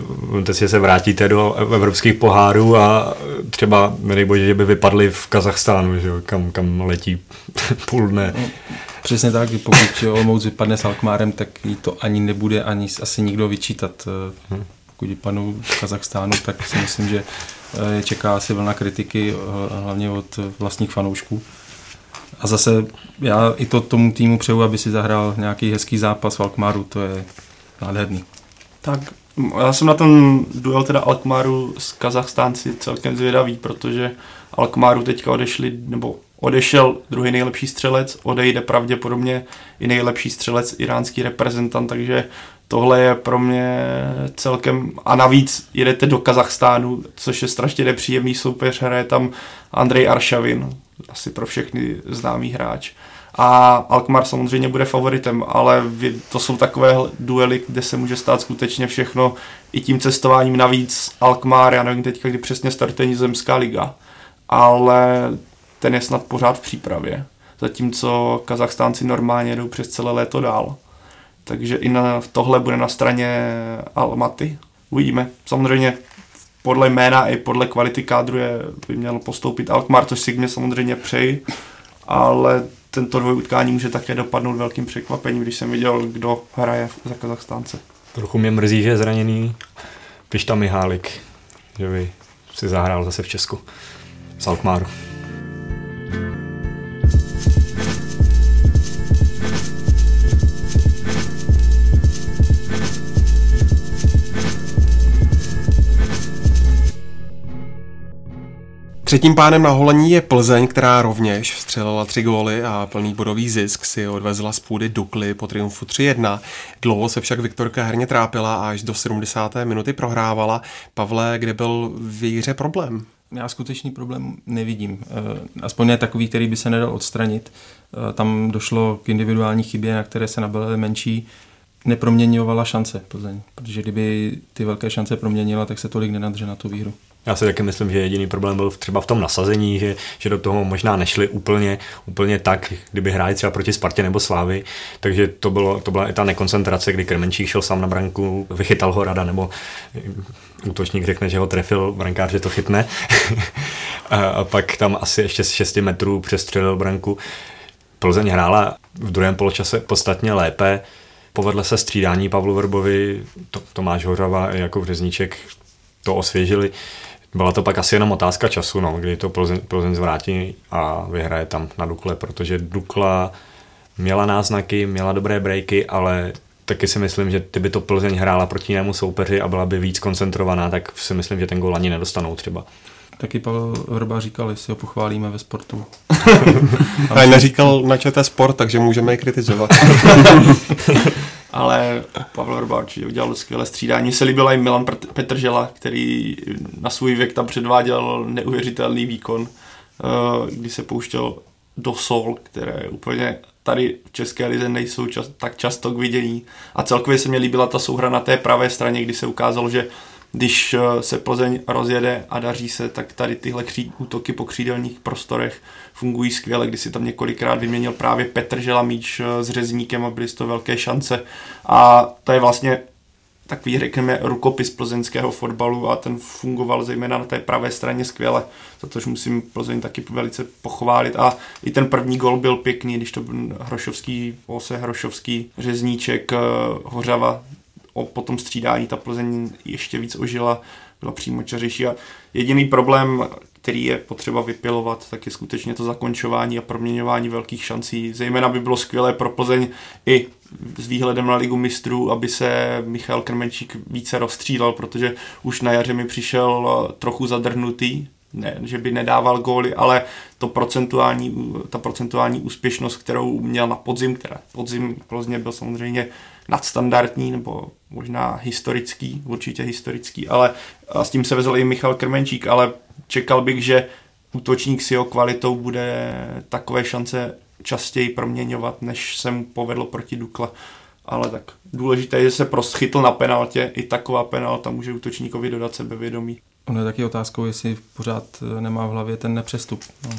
teď se vrátíte do evropských pohárů a třeba, bože, že by vypadli v Kazachstánu, že jo, kam, kam letí půl dne. No, přesně tak, pokud Olomouc vypadne s Alkmárem, tak jí to ani nebude ani asi nikdo vyčítat. Hmm. Pokud vypadnou v Kazachstánu, tak si myslím, že eh, je čeká asi vlna kritiky, eh, hlavně od vlastních fanoušků. A zase já i to tomu týmu přeju, aby si zahrál nějaký hezký zápas v Alkmaru, to je nádherný. Tak já jsem na ten duel teda Alkmaru s Kazachstánci celkem zvědavý, protože Alkmaru teďka odešli, nebo odešel druhý nejlepší střelec, odejde pravděpodobně i nejlepší střelec, iránský reprezentant, takže tohle je pro mě celkem, a navíc jedete do Kazachstánu, což je strašně nepříjemný soupeř, hraje tam Andrej Aršavin, asi pro všechny známý hráč a Alkmaar samozřejmě bude favoritem, ale to jsou takové duely, kde se může stát skutečně všechno i tím cestováním navíc Alkmaar, já nevím teďka, kdy přesně startuje nizozemská liga, ale ten je snad pořád v přípravě, zatímco Kazachstánci normálně jdou přes celé léto dál. Takže i na tohle bude na straně Almaty. Uvidíme. Samozřejmě podle jména i podle kvality kádru je, by měl postoupit Alkmaar, což si mě samozřejmě přeji, ale tento dvoj utkání může také dopadnout velkým překvapením, když jsem viděl, kdo hraje za Kazachstánce. Trochu mě mrzí, že je zraněný Pišta Mihálik, že by si zahrál zase v Česku z Třetím pánem na holení je Plzeň, která rovněž vstřelila tři góly a plný bodový zisk si odvezla z půdy Dukly po triumfu 3-1. Dlouho se však Viktorka herně trápila a až do 70. minuty prohrávala. Pavle, kde byl v její hře problém? Já skutečný problém nevidím. Eh, aspoň ne takový, který by se nedal odstranit. Eh, tam došlo k individuální chybě, na které se nabyly menší neproměňovala šance Plzeň, protože kdyby ty velké šance proměnila, tak se tolik nenadře na tu výhru. Já si taky myslím, že jediný problém byl třeba v tom nasazení, že, že do toho možná nešli úplně, úplně tak, kdyby hráli třeba proti Spartě nebo Slávy, takže to, bylo, to byla i ta nekoncentrace, kdy Krmenčík šel sám na branku, vychytal ho rada, nebo útočník řekne, že ho trefil, brankář, že to chytne. a, a pak tam asi ještě z 6 metrů přestřelil branku. Plzeň hrála v druhém poločase podstatně lépe, povedle se střídání Pavlu Verbovi, Tomáš Hořava jako Řezníček to osvěžili. Byla to pak asi jenom otázka času, no, kdy to Plzeň, Plzeň zvrátí a vyhraje tam na Dukle, protože Dukla měla náznaky, měla dobré breaky, ale taky si myslím, že kdyby to Plzeň hrála proti jinému soupeři a byla by víc koncentrovaná, tak si myslím, že ten gol ani nedostanou třeba. Taky Pavel Hrba říkal, jestli ho pochválíme ve sportu. Ale neříkal na ČT Sport, takže můžeme je kritizovat. ale Pavel Hrba udělal skvělé střídání. Se líbil i Milan Petržela, který na svůj věk tam předváděl neuvěřitelný výkon, eh, kdy se pouštěl do sol, které úplně tady v České lize nejsou čas, tak často k vidění. A celkově se mi líbila ta souhra na té pravé straně, kdy se ukázalo, že když eh, se Plzeň rozjede a daří se, tak tady tyhle kří, útoky po křídelních prostorech fungují skvěle, kdy si tam několikrát vyměnil právě Petr Želamíč eh, s Řezníkem a byly to velké šance. A to je vlastně takový, řekněme, rukopis plzeňského fotbalu a ten fungoval zejména na té pravé straně skvěle, za tož musím Plzeň taky velice pochválit. A i ten první gol byl pěkný, když to byl Hrošovský, Ose Hrošovský, Řezníček, eh, Hořava, o, po tom střídání ta Plzeň ještě víc ožila, byla přímočařejší a jediný problém, který je potřeba vypilovat, tak je skutečně to zakončování a proměňování velkých šancí. Zejména by bylo skvělé pro Plzeň i s výhledem na ligu mistrů, aby se Michal Krmenčík více rozstřílel, protože už na jaře mi přišel trochu zadrhnutý ne, že by nedával góly, ale to procentuální, ta procentuální úspěšnost, kterou měl na podzim, která podzim Plzně byl samozřejmě nadstandardní, nebo možná historický, určitě historický, ale a s tím se vezl i Michal Krmenčík, ale čekal bych, že útočník s jeho kvalitou bude takové šance častěji proměňovat, než se mu povedlo proti Dukla. Ale tak důležité je, že se proschytl na penaltě. I taková penalta může útočníkovi dodat sebevědomí. Ono je taky otázkou, jestli pořád nemá v hlavě ten nepřestup. No.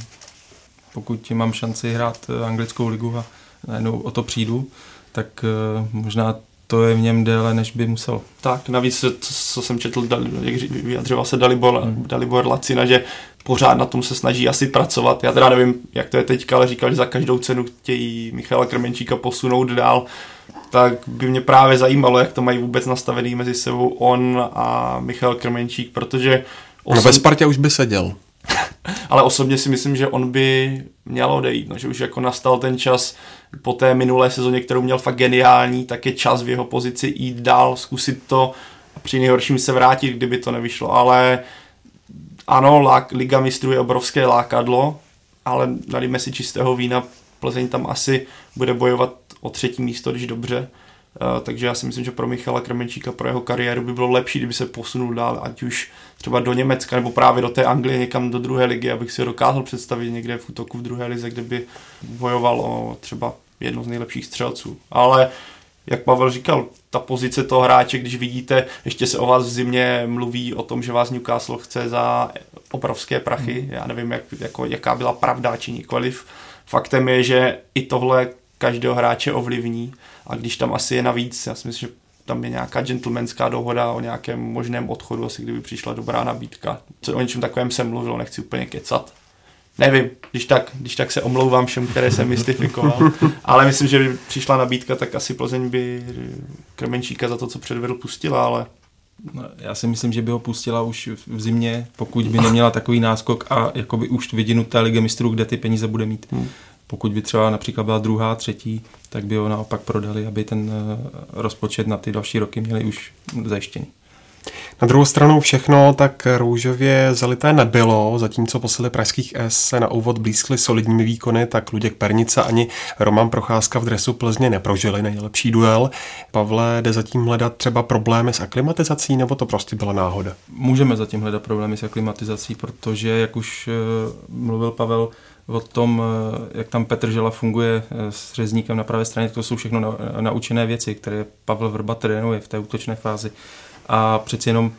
Pokud mám šanci hrát anglickou ligu a najednou o to přijdu, tak uh, možná to je v něm déle, než by musel. Tak, navíc, co jsem četl, jak vyjadřoval se Dalibor, hmm. Dalibor Lacina, že pořád na tom se snaží asi pracovat. Já teda nevím, jak to je teďka, ale říkal, že za každou cenu chtějí Michala Krmenčíka posunout dál. Tak by mě právě zajímalo, jak to mají vůbec nastavený mezi sebou on a Michal Krmenčík, protože... Osm... No ve Spartě už by seděl. ale osobně si myslím, že on by měl odejít, no, že už jako nastal ten čas po té minulé sezóně, kterou měl fakt geniální, tak je čas v jeho pozici jít dál, zkusit to a při nejhorším se vrátit, kdyby to nevyšlo, ale ano, Liga mistrů je obrovské lákadlo, ale nalíme si čistého vína, Plzeň tam asi bude bojovat o třetí místo, když dobře. Uh, takže já si myslím, že pro Michala Kremenčíka, pro jeho kariéru by bylo lepší, kdyby se posunul dál, ať už třeba do Německa nebo právě do té Anglie, někam do druhé ligy, abych si ho dokázal představit někde v útoku v druhé lize, kde by bojoval o třeba jedno z nejlepších střelců. Ale jak Pavel říkal, ta pozice toho hráče, když vidíte, ještě se o vás v zimě mluví o tom, že vás Newcastle chce za obrovské prachy. Hmm. Já nevím, jak, jako, jaká byla pravda či nikoliv. Faktem je, že i tohle každého hráče ovlivní a když tam asi je navíc, já si myslím, že tam je nějaká gentlemanská dohoda o nějakém možném odchodu, asi kdyby přišla dobrá nabídka. Co o něčem takovém jsem mluvil, nechci úplně kecat. Nevím, když tak, když tak se omlouvám všem, které jsem mystifikoval, ale myslím, že by přišla nabídka, tak asi Plzeň by Krmenčíka za to, co předvedl, pustila, ale No, já si myslím, že by ho pustila už v zimě, pokud by neměla takový náskok a jakoby už vidinu té ligy mistrů, kde ty peníze bude mít. Hmm. Pokud by třeba například byla druhá, třetí, tak by ho naopak prodali, aby ten eh, rozpočet na ty další roky měli už zajištěný. Na druhou stranu všechno tak růžově zalité nebylo, zatímco posily pražských S se na úvod blízkly solidními výkony, tak Luděk Pernice ani Roman Procházka v dresu Plzně neprožili nejlepší duel. Pavle, jde zatím hledat třeba problémy s aklimatizací, nebo to prostě byla náhoda? Můžeme zatím hledat problémy s aklimatizací, protože, jak už eh, mluvil Pavel, o tom, eh, jak tam Petr Žela funguje eh, s řezníkem na pravé straně, to jsou všechno naučené věci, které Pavel Vrba trénuje v té útočné fázi a přeci jenom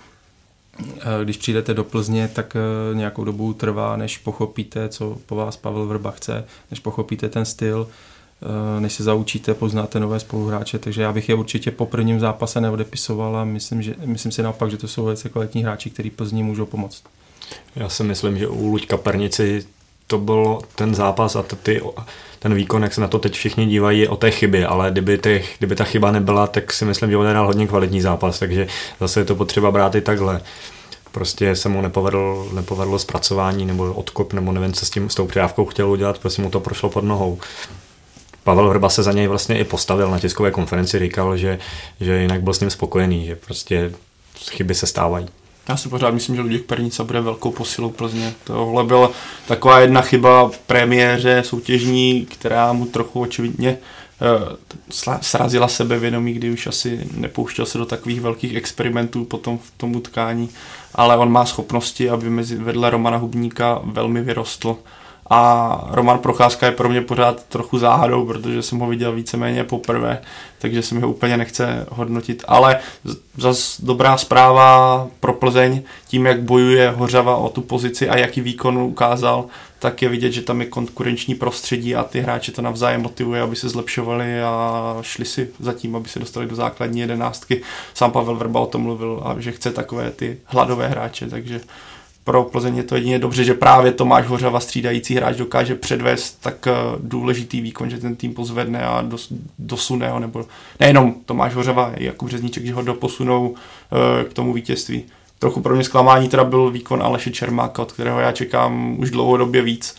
eh, když přijdete do Plzně, tak eh, nějakou dobu trvá, než pochopíte, co po vás Pavel Vrba chce, než pochopíte ten styl, eh, než se zaučíte, poznáte nové spoluhráče, takže já bych je určitě po prvním zápase neodepisoval a myslím, že, myslím si naopak, že to jsou velice kvalitní hráči, kteří Plzni můžou pomoct. Já si myslím, že u Luďka Pernici to byl ten zápas a ty, ten výkon, jak se na to teď všichni dívají, je o té chybě, ale kdyby, těch, kdyby ta chyba nebyla, tak si myslím, že on hrál hodně kvalitní zápas, takže zase je to potřeba brát i takhle. Prostě se mu nepovedl, nepovedlo zpracování nebo odkop, nebo nevím, co s, tím, s tou přidávkou chtěl udělat, prostě mu to prošlo pod nohou. Pavel Hrba se za něj vlastně i postavil na tiskové konferenci, říkal, že, že jinak byl s ním spokojený, že prostě chyby se stávají. Já si pořád myslím, že Luděk Pernica bude velkou posilou Plzně. Tohle byla taková jedna chyba premiéře soutěžní, která mu trochu očividně uh, srazila sebevědomí, kdy už asi nepouštěl se do takových velkých experimentů potom v tom utkání, ale on má schopnosti, aby mezi vedle Romana Hubníka velmi vyrostl a Roman Procházka je pro mě pořád trochu záhadou, protože jsem ho viděl víceméně poprvé, takže se mi ho úplně nechce hodnotit. Ale zase dobrá zpráva pro Plzeň, tím jak bojuje Hořava o tu pozici a jaký výkon ukázal, tak je vidět, že tam je konkurenční prostředí a ty hráče to navzájem motivuje, aby se zlepšovali a šli si zatím, aby se dostali do základní jedenáctky. Sám Pavel Vrba o tom mluvil, že chce takové ty hladové hráče, takže pro Plzeň je to jedině dobře, že právě Tomáš Hořava, střídající hráč, dokáže předvést tak eh, důležitý výkon, že ten tým pozvedne a dos, dosune ho, nebo nejenom Tomáš Hořava, jako Březníček, že ho doposunou eh, k tomu vítězství. Trochu pro mě zklamání teda byl výkon Aleše Čermáka, od kterého já čekám už dlouhodobě víc.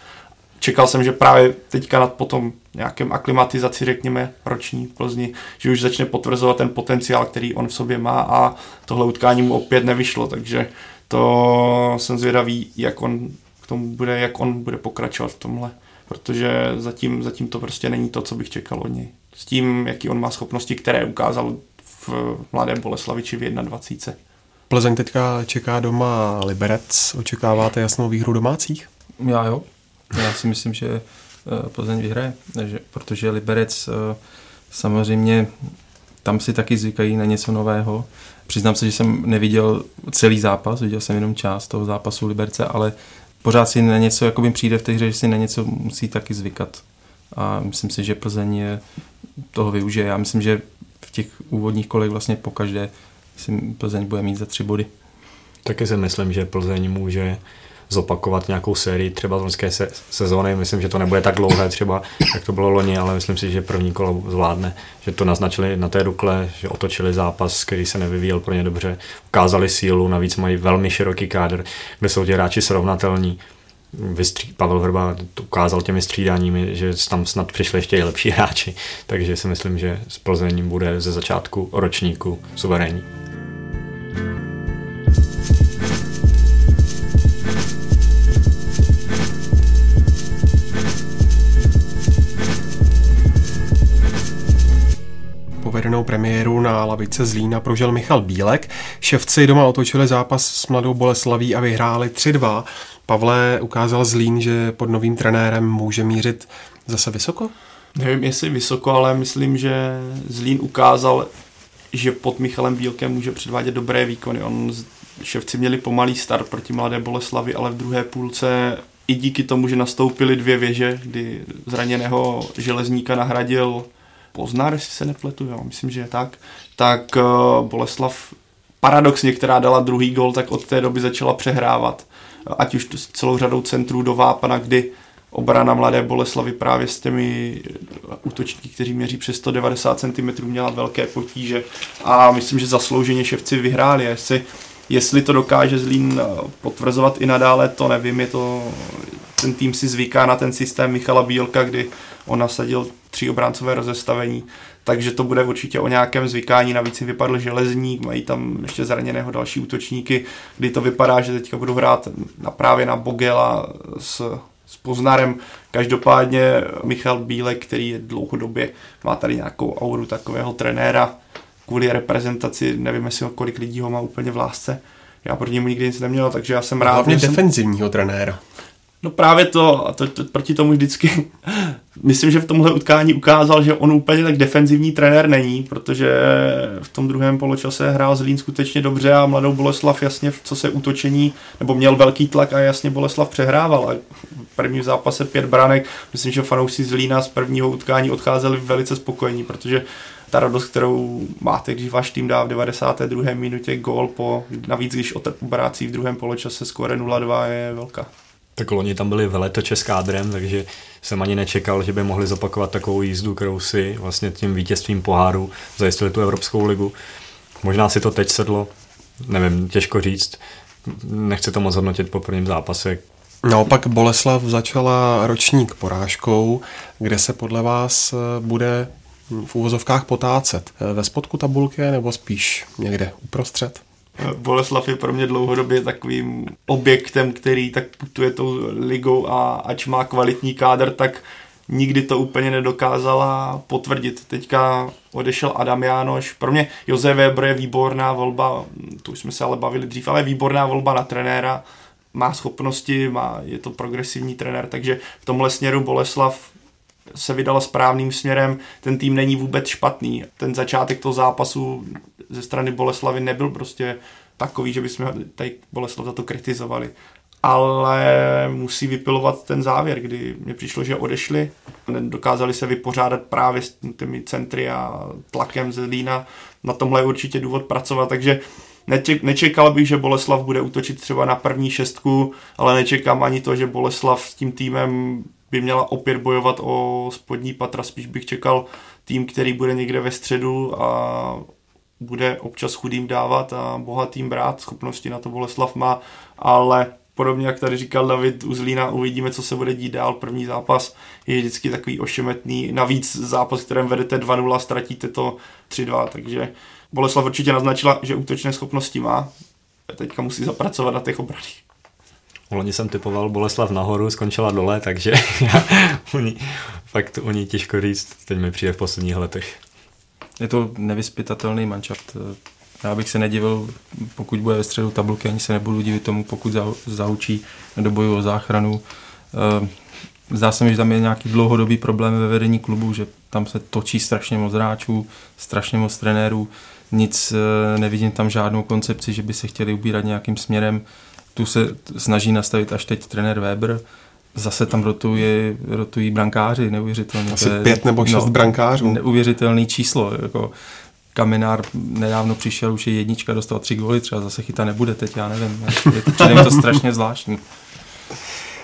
Čekal jsem, že právě teďka nad potom nějakém aklimatizaci, řekněme, roční v Plzni, že už začne potvrzovat ten potenciál, který on v sobě má a tohle utkání mu opět nevyšlo, takže to jsem zvědavý, jak on k tomu bude, jak on bude pokračovat v tomhle, protože zatím, zatím to prostě není to, co bych čekal od něj. S tím, jaký on má schopnosti, které ukázal v Mladé Boleslaviči v 21. Plzeň teďka čeká doma Liberec. Očekáváte jasnou výhru domácích? Já jo. Já si myslím, že eh, Plzeň vyhraje, že, protože Liberec eh, samozřejmě tam si taky zvykají na něco nového. Přiznám se, že jsem neviděl celý zápas, viděl jsem jenom část toho zápasu Liberce, ale pořád si na něco, jako přijde v té hře, že si na něco musí taky zvykat. A myslím si, že Plzeň toho využije. Já myslím, že v těch úvodních kolech vlastně pokaždé si Plzeň bude mít za tři body. Taky si myslím, že Plzeň může zopakovat nějakou sérii třeba z loňské se- sezóny. Myslím, že to nebude tak dlouhé třeba, jak to bylo loni, ale myslím si, že první kolo zvládne. Že to naznačili na té Dukle, že otočili zápas, který se nevyvíjel pro ně dobře. Ukázali sílu, navíc mají velmi široký kádr, kde jsou ti hráči srovnatelní. Vystří, Pavel Vrba ukázal těmi střídáními, že tam snad přišli ještě i lepší hráči, takže si myslím, že s Plzeň bude ze začátku ročníku suverénní. Povedenou premiéru na lavice Zlína prožil Michal Bílek. Ševci doma otočili zápas s Mladou Boleslaví a vyhráli 3-2. Pavle ukázal Zlín, že pod novým trenérem může mířit zase vysoko? Nevím, jestli vysoko, ale myslím, že Zlín ukázal, že pod Michalem Bílkem může předvádět dobré výkony. On Ševci měli pomalý start proti Mladé Boleslavi, ale v druhé půlce i díky tomu, že nastoupily dvě věže, kdy zraněného železníka nahradil Poznar, jestli se nepletu, jo, myslím, že je tak, tak uh, Boleslav paradoxně, která dala druhý gol, tak od té doby začala přehrávat. Ať už s celou řadou centrů do Vápana, kdy obrana Mladé Boleslavy právě s těmi útočníky, kteří měří přes 190 cm, měla velké potíže a myslím, že zaslouženě ševci vyhráli. Jestli, jestli to dokáže Zlín potvrzovat i nadále, to nevím, je to, ten tým si zvyká na ten systém Michala Bílka, kdy on nasadil tři obráncové rozestavení, takže to bude určitě o nějakém zvykání, navíc jim vypadl železník, mají tam ještě zraněného další útočníky, kdy to vypadá, že teďka budou hrát na, právě na Bogela s, s Poznarem. Každopádně Michal Bílek, který je dlouhodobě, má tady nějakou auru takového trenéra, kvůli reprezentaci, nevím, jestli kolik lidí ho má úplně v lásce, já proti němu nikdy nic neměl, takže já jsem rád. Hlavně jsem... defenzivního trenéra. No právě to, a to, to, proti tomu vždycky, myslím, že v tomhle utkání ukázal, že on úplně tak defenzivní trenér není, protože v tom druhém poločase hrál Zlín skutečně dobře a mladou Boleslav jasně, co se útočení, nebo měl velký tlak a jasně Boleslav přehrával. A v prvním zápase pět branek, myslím, že fanoušci Zlína z prvního utkání odcházeli velice spokojení, protože ta radost, kterou máte, když váš tým dá v 92. minutě gól po, navíc když obrácí v druhém poločase skóre 0-2 je velká. Tak loni tam byli veletoče s kádrem, takže jsem ani nečekal, že by mohli zopakovat takovou jízdu, kterou si vlastně tím vítězstvím poháru zajistili tu Evropskou ligu. Možná si to teď sedlo, nevím, těžko říct. Nechci to moc hodnotit po prvním zápase. Naopak Boleslav začala ročník porážkou, kde se podle vás bude v úvozovkách potácet. Ve spodku tabulky nebo spíš někde uprostřed? Boleslav je pro mě dlouhodobě takovým objektem, který tak putuje tou ligou a ač má kvalitní kádr, tak nikdy to úplně nedokázala potvrdit. Teďka odešel Adam Jánoš. Pro mě Josef Weber je výborná volba, tu už jsme se ale bavili dřív, ale výborná volba na trenéra. Má schopnosti, má, je to progresivní trenér, takže v tomhle směru Boleslav se vydala správným směrem, ten tým není vůbec špatný. Ten začátek toho zápasu ze strany Boleslavy nebyl prostě takový, že bychom tady Boleslav za to kritizovali. Ale musí vypilovat ten závěr, kdy mně přišlo, že odešli, dokázali se vypořádat právě s těmi centry a tlakem ze Lína. Na tomhle je určitě důvod pracovat, takže nečekal bych, že Boleslav bude útočit třeba na první šestku, ale nečekám ani to, že Boleslav s tím týmem by měla opět bojovat o spodní patra, spíš bych čekal tým, který bude někde ve středu a bude občas chudým dávat a bohatým brát, schopnosti na to Boleslav má, ale podobně jak tady říkal David Uzlína, uvidíme, co se bude dít dál. První zápas je vždycky takový ošemetný, navíc zápas, kterém vedete 2-0, ztratíte to 3-2, takže Boleslav určitě naznačila, že útočné schopnosti má, teďka musí zapracovat na těch obraných. Loni jsem typoval Boleslav nahoru, skončila dole, takže u ní, fakt u ní těžko říct, teď mi přijde v posledních letech. Je to nevyspytatelný manšaft. Já bych se nedivil, pokud bude ve středu tabulky, ani se nebudu divit tomu, pokud zaučí do boju o záchranu. Eh, zdá se mi, že tam je nějaký dlouhodobý problém ve vedení klubu, že tam se točí strašně moc hráčů, strašně moc trenérů, nic eh, nevidím tam žádnou koncepci, že by se chtěli ubírat nějakým směrem. Tu se snaží nastavit až teď trenér Weber, zase tam rotuje, rotují brankáři, neuvěřitelně. Asi pět nebo šest no, brankářů. Neuvěřitelný číslo. Jako Kaminár nedávno přišel, už je jednička, dostal tři góly, třeba zase chyta nebude teď, já nevím. Je to, je to strašně zvláštní.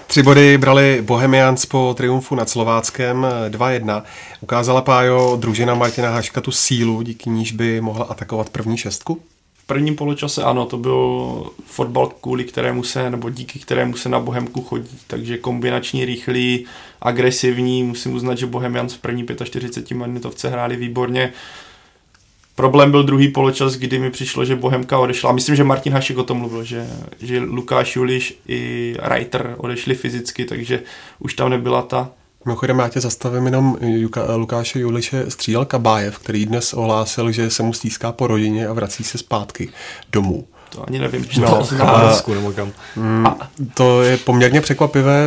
Tři body brali Bohemians po triumfu nad Slováckem 2-1. Ukázala Pájo družina Martina Haška tu sílu, díky níž by mohla atakovat první šestku? V prvním poločase ano, to byl fotbal, kvůli kterému se, nebo díky kterému se na Bohemku chodí. Takže kombinační, rychlý, agresivní. Musím uznat, že Bohemians v první 45 minutovce hráli výborně. Problém byl druhý poločas, kdy mi přišlo, že Bohemka odešla. Myslím, že Martin Hašek o tom mluvil, že, že Lukáš Juliš i Reiter odešli fyzicky, takže už tam nebyla ta Mimochodem já tě zastavím jenom Juka, Lukáše Juliše střílel Kabájev, který dnes ohlásil, že se mu stýská po rodině a vrací se zpátky domů. To ani nevím, že no, to a, nebo kam. Mm, to je poměrně překvapivé,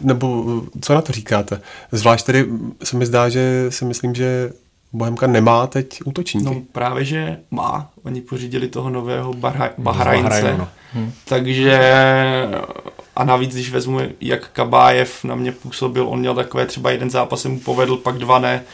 nebo co na to říkáte? Zvlášť tedy se mi zdá, že si myslím, že Bohemka nemá teď útočníky. No právě, že má. Oni pořídili toho nového Bahra- Bahrajnce. No. Hmm. Takže a navíc, když vezmu, jak Kabájev na mě působil, on měl takové třeba jeden zápas se mu povedl, pak dva ne.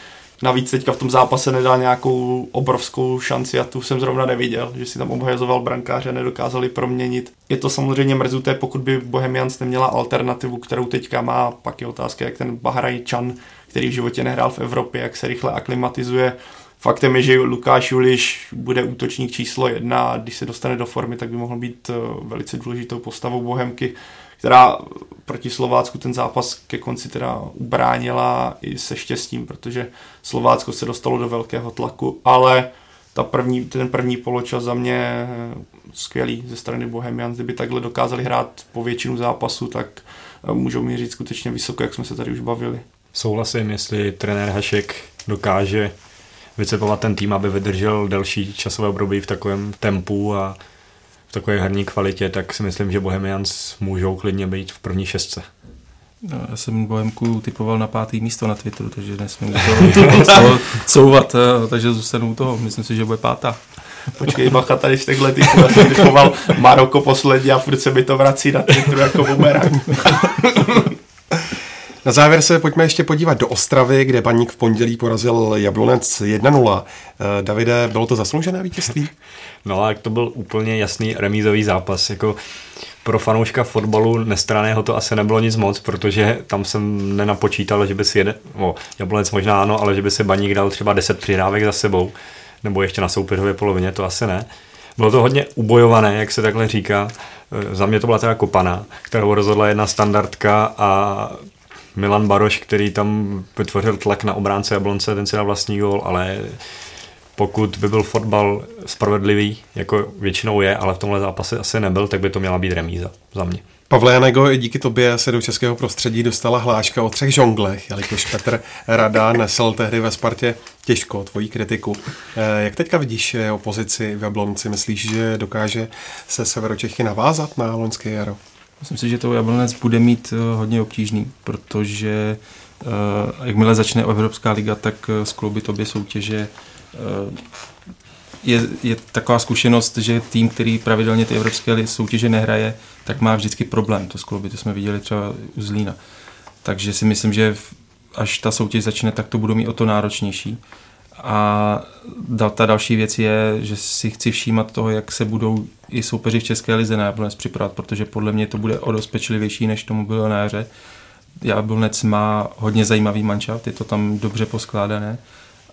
Navíc teďka v tom zápase nedal nějakou obrovskou šanci a tu jsem zrovna neviděl, že si tam obhajoval brankáře nedokázali proměnit. Je to samozřejmě mrzuté, pokud by Bohemians neměla alternativu, kterou teďka má, pak je otázka, jak ten Bahrajčan který v životě nehrál v Evropě, jak se rychle aklimatizuje. Faktem je, že Lukáš Juliš bude útočník číslo jedna a když se dostane do formy, tak by mohl být eh, velice důležitou postavou Bohemky, která proti Slovácku ten zápas ke konci teda ubránila i se štěstím, protože Slovácko se dostalo do velkého tlaku, ale ta první, ten první poločas za mě skvělý ze strany Bohemians, kdyby takhle dokázali hrát po většinu zápasu, tak eh, můžou mířit skutečně vysoko, jak jsme se tady už bavili. Souhlasím, jestli trenér Hašek dokáže vycepovat ten tým, aby vydržel delší časové období v takovém tempu a v takové herní kvalitě, tak si myslím, že Bohemians můžou klidně být v první šestce. No, já jsem Bohemku typoval na pátý místo na Twitteru, takže nesmím to, to couvat, eh, takže zůstanu u toho. Myslím si, že bude pátá. Počkej, bacha, tady z těchto typů. Já jsem typoval Maroko poslední a furt se mi to vrací na Twitteru jako bumerang. Na závěr se pojďme ještě podívat do Ostravy, kde paník v pondělí porazil Jablonec 1-0. Eh, Davide, bylo to zasloužené vítězství? No, tak to byl úplně jasný remízový zápas. Jako pro fanouška fotbalu nestraného to asi nebylo nic moc, protože tam jsem nenapočítal, že by si jede, no, Jablonec možná ano, ale že by si baník dal třeba 10 přihrávek za sebou, nebo ještě na soupeřově polovině, to asi ne. Bylo to hodně ubojované, jak se takhle říká. Eh, za mě to byla teda kopana, kterou rozhodla jedna standardka a Milan Baroš, který tam vytvořil tlak na obránce Jablonce, ten si dal vlastní gól, ale pokud by byl fotbal spravedlivý, jako většinou je, ale v tomhle zápase asi nebyl, tak by to měla být remíza za mě. Pavle Janego, i díky tobě se do českého prostředí dostala hláška o třech žonglech, jelikož Petr Rada nesl tehdy ve Spartě těžko tvojí kritiku. Eh, jak teďka vidíš jeho pozici v Jablonci? Myslíš, že dokáže se Severočechy navázat na loňské jaro? Myslím si, že to Jablonec bude mít eh, hodně obtížný, protože uh, jakmile začne Evropská liga, tak uh, skloubit obě soutěže je, je taková zkušenost, že tým, který pravidelně ty evropské soutěže nehraje, tak má vždycky problém to skloubit. To jsme viděli třeba u Zlína. Takže si myslím, že až ta soutěž začne, tak to budou mít o to náročnější. A ta další věc je, že si chci všímat toho, jak se budou i soupeři v České lize na Jablonec připravovat, protože podle mě to bude o dost pečlivější, než tomu bylo na jaře. Jablonec má hodně zajímavý manšaft, je to tam dobře poskládané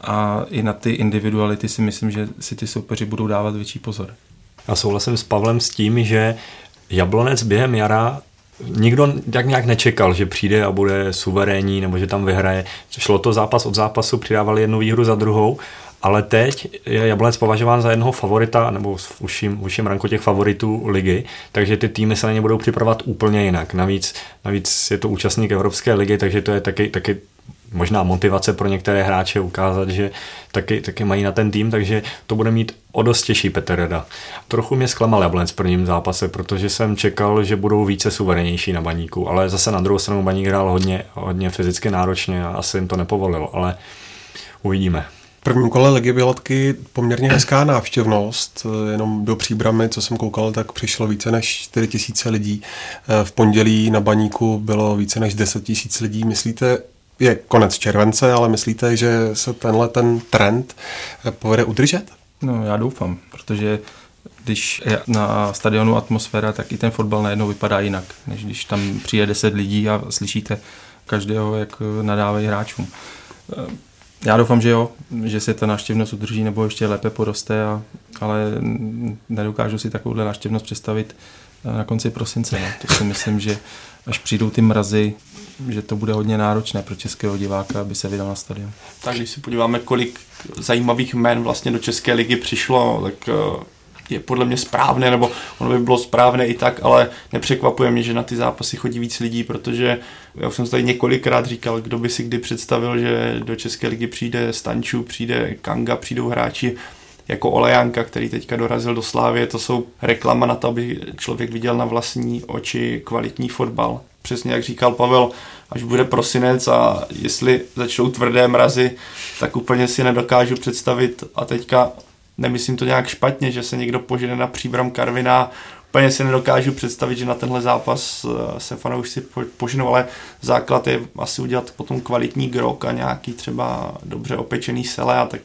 a i na ty individuality si myslím, že si ty soupeři budou dávat větší pozor. Já souhlasím s Pavlem s tím, že Jablonec během jara nikdo tak nějak nečekal, že přijde a bude suverénní nebo že tam vyhraje. Šlo to zápas od zápasu, přidávali jednu výhru za druhou ale teď je Jablonec považován za jednoho favorita, nebo v užším, užším ranku těch favoritů ligy, takže ty týmy se na ně budou připravovat úplně jinak. Navíc, navíc je to účastník Evropské ligy, takže to je taky, taky možná motivace pro některé hráče ukázat, že taky, taky mají na ten tým, takže to bude mít o dost těžší Petr Reda. Trochu mě zklamal Jablonec v prvním zápase, protože jsem čekal, že budou více suverenější na baníku, ale zase na druhou stranu baník hrál hodně, hodně fyzicky náročně a asi jim to nepovolilo, ale uvidíme. Prvním kole Ligy Bělatky poměrně hezká návštěvnost, jenom do příbramy, co jsem koukal, tak přišlo více než 4 tisíce lidí. V pondělí na baníku bylo více než 10 tisíc lidí. Myslíte, je konec července, ale myslíte, že se tenhle ten trend povede udržet? No, já doufám, protože když je na stadionu atmosféra, tak i ten fotbal najednou vypadá jinak, než když tam přijde 10 lidí a slyšíte každého, jak nadávají hráčům. Já doufám, že jo, že se ta návštěvnost udrží nebo ještě lépe poroste, a, ale nedokážu si takovouhle návštěvnost představit na konci prosince. No. To si myslím, že až přijdou ty mrazy, že to bude hodně náročné pro českého diváka, aby se vydal na stadion. Tak když si podíváme, kolik zajímavých jmen vlastně do České ligy přišlo, tak eh, je podle mě správné, nebo ono by bylo správné i tak, ale nepřekvapuje mě, že na ty zápasy chodí víc lidí, protože já jsem tady několikrát říkal, kdo by si kdy představil, že do České ligy přijde Stanču, přijde Kanga, přijdou hráči jako Olejanka, který teďka dorazil do Slávy, to jsou reklama na to, aby člověk viděl na vlastní oči kvalitní fotbal. Přesně jak říkal Pavel, až bude prosinec a jestli začnou tvrdé mrazy, tak úplně si nedokážu představit a teďka nemyslím to nějak špatně, že se někdo požene na příbram Karvina, úplně si nedokážu představit, že na tenhle zápas eh, se fanoušci poženou, ale základ je asi udělat potom kvalitní grok a nějaký třeba dobře opečený sele a tak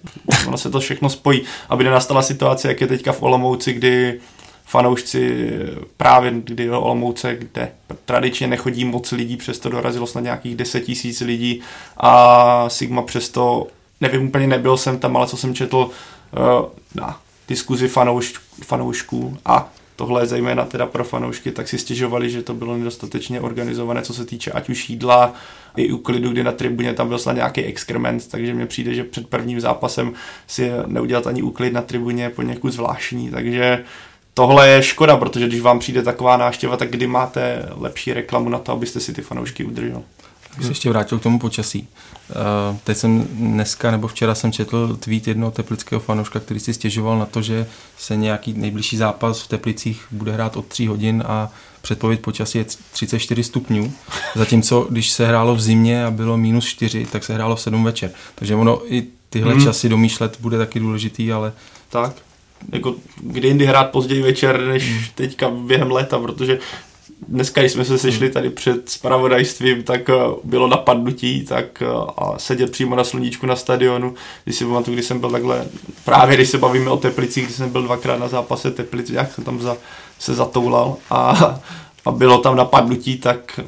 ono se to všechno spojí, aby nenastala situace, jak je teďka v Olomouci, kdy fanoušci právě kdy do Olomouce, kde tradičně nechodí moc lidí, přesto dorazilo snad nějakých 10 tisíc lidí a Sigma přesto, nevím úplně, nebyl jsem tam, ale co jsem četl uh, na diskuzi fanouš, fanoušků a tohle zejména teda pro fanoušky, tak si stěžovali, že to bylo nedostatečně organizované, co se týče ať už jídla, i uklidu, kdy na tribuně tam byl snad nějaký exkrement, takže mně přijde, že před prvním zápasem si neudělat ani úklid na tribuně je poněkud zvláštní, takže tohle je škoda, protože když vám přijde taková návštěva, tak kdy máte lepší reklamu na to, abyste si ty fanoušky udržel. Bych se ještě vrátil k tomu počasí. Uh, teď jsem dneska nebo včera jsem četl tweet jednoho teplického fanouška, který si stěžoval na to, že se nějaký nejbližší zápas v Teplicích bude hrát od 3 hodin a předpověď počasí je 34 stupňů, zatímco když se hrálo v zimě a bylo minus 4, tak se hrálo v 7 večer. Takže ono i tyhle hmm. časy domýšlet bude taky důležitý, ale... Tak, jako kdy jindy hrát později večer, než hmm. teďka během léta, protože dneska, když jsme se sešli tady před spravodajstvím, tak eh, bylo napadnutí, tak eh, a sedět přímo na sluníčku na stadionu, když si pamatuju, když jsem byl takhle, právě když se bavíme o Teplicích, když jsem byl dvakrát na zápase Teplic, jak jsem tam za, se zatoulal a, a bylo tam napadnutí, tak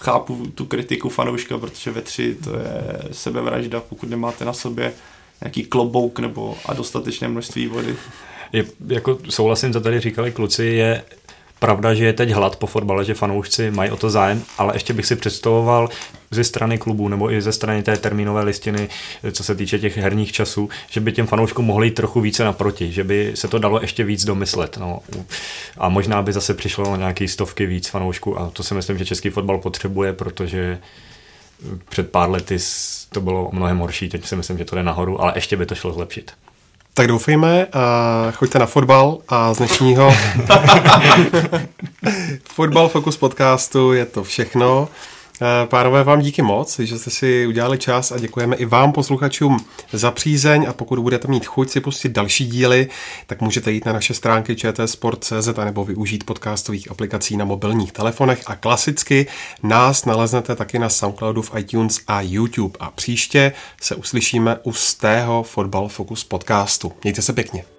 chápu tu kritiku fanouška, protože ve tři to je sebevražda, pokud nemáte na sobě nějaký klobouk nebo a dostatečné množství vody. Je, jako souhlasím, co tady říkali kluci, je pravda, že je teď hlad po fotbale, že fanoušci mají o to zájem, ale ještě bych si představoval ze strany klubu nebo i ze strany té termínové listiny, co se týče těch herních časů, že by těm fanouškům mohli jít trochu více naproti, že by se to dalo ještě víc domyslet. No. A možná by zase přišlo nějaký stovky víc fanoušků a to si myslím, že český fotbal potřebuje, protože před pár lety to bylo mnohem horší, teď si myslím, že to jde nahoru, ale ještě by to šlo zlepšit. Tak doufejme, a choďte na fotbal a z dnešního Fotbal Focus podcastu je to všechno. Eh, pánové, vám díky moc, že jste si udělali čas a děkujeme i vám, posluchačům, za přízeň a pokud budete mít chuť si pustit další díly, tak můžete jít na naše stránky čtsport.cz nebo využít podcastových aplikací na mobilních telefonech a klasicky nás naleznete taky na Soundcloudu v iTunes a YouTube a příště se uslyšíme u z tého Fotbal Focus podcastu. Mějte se pěkně.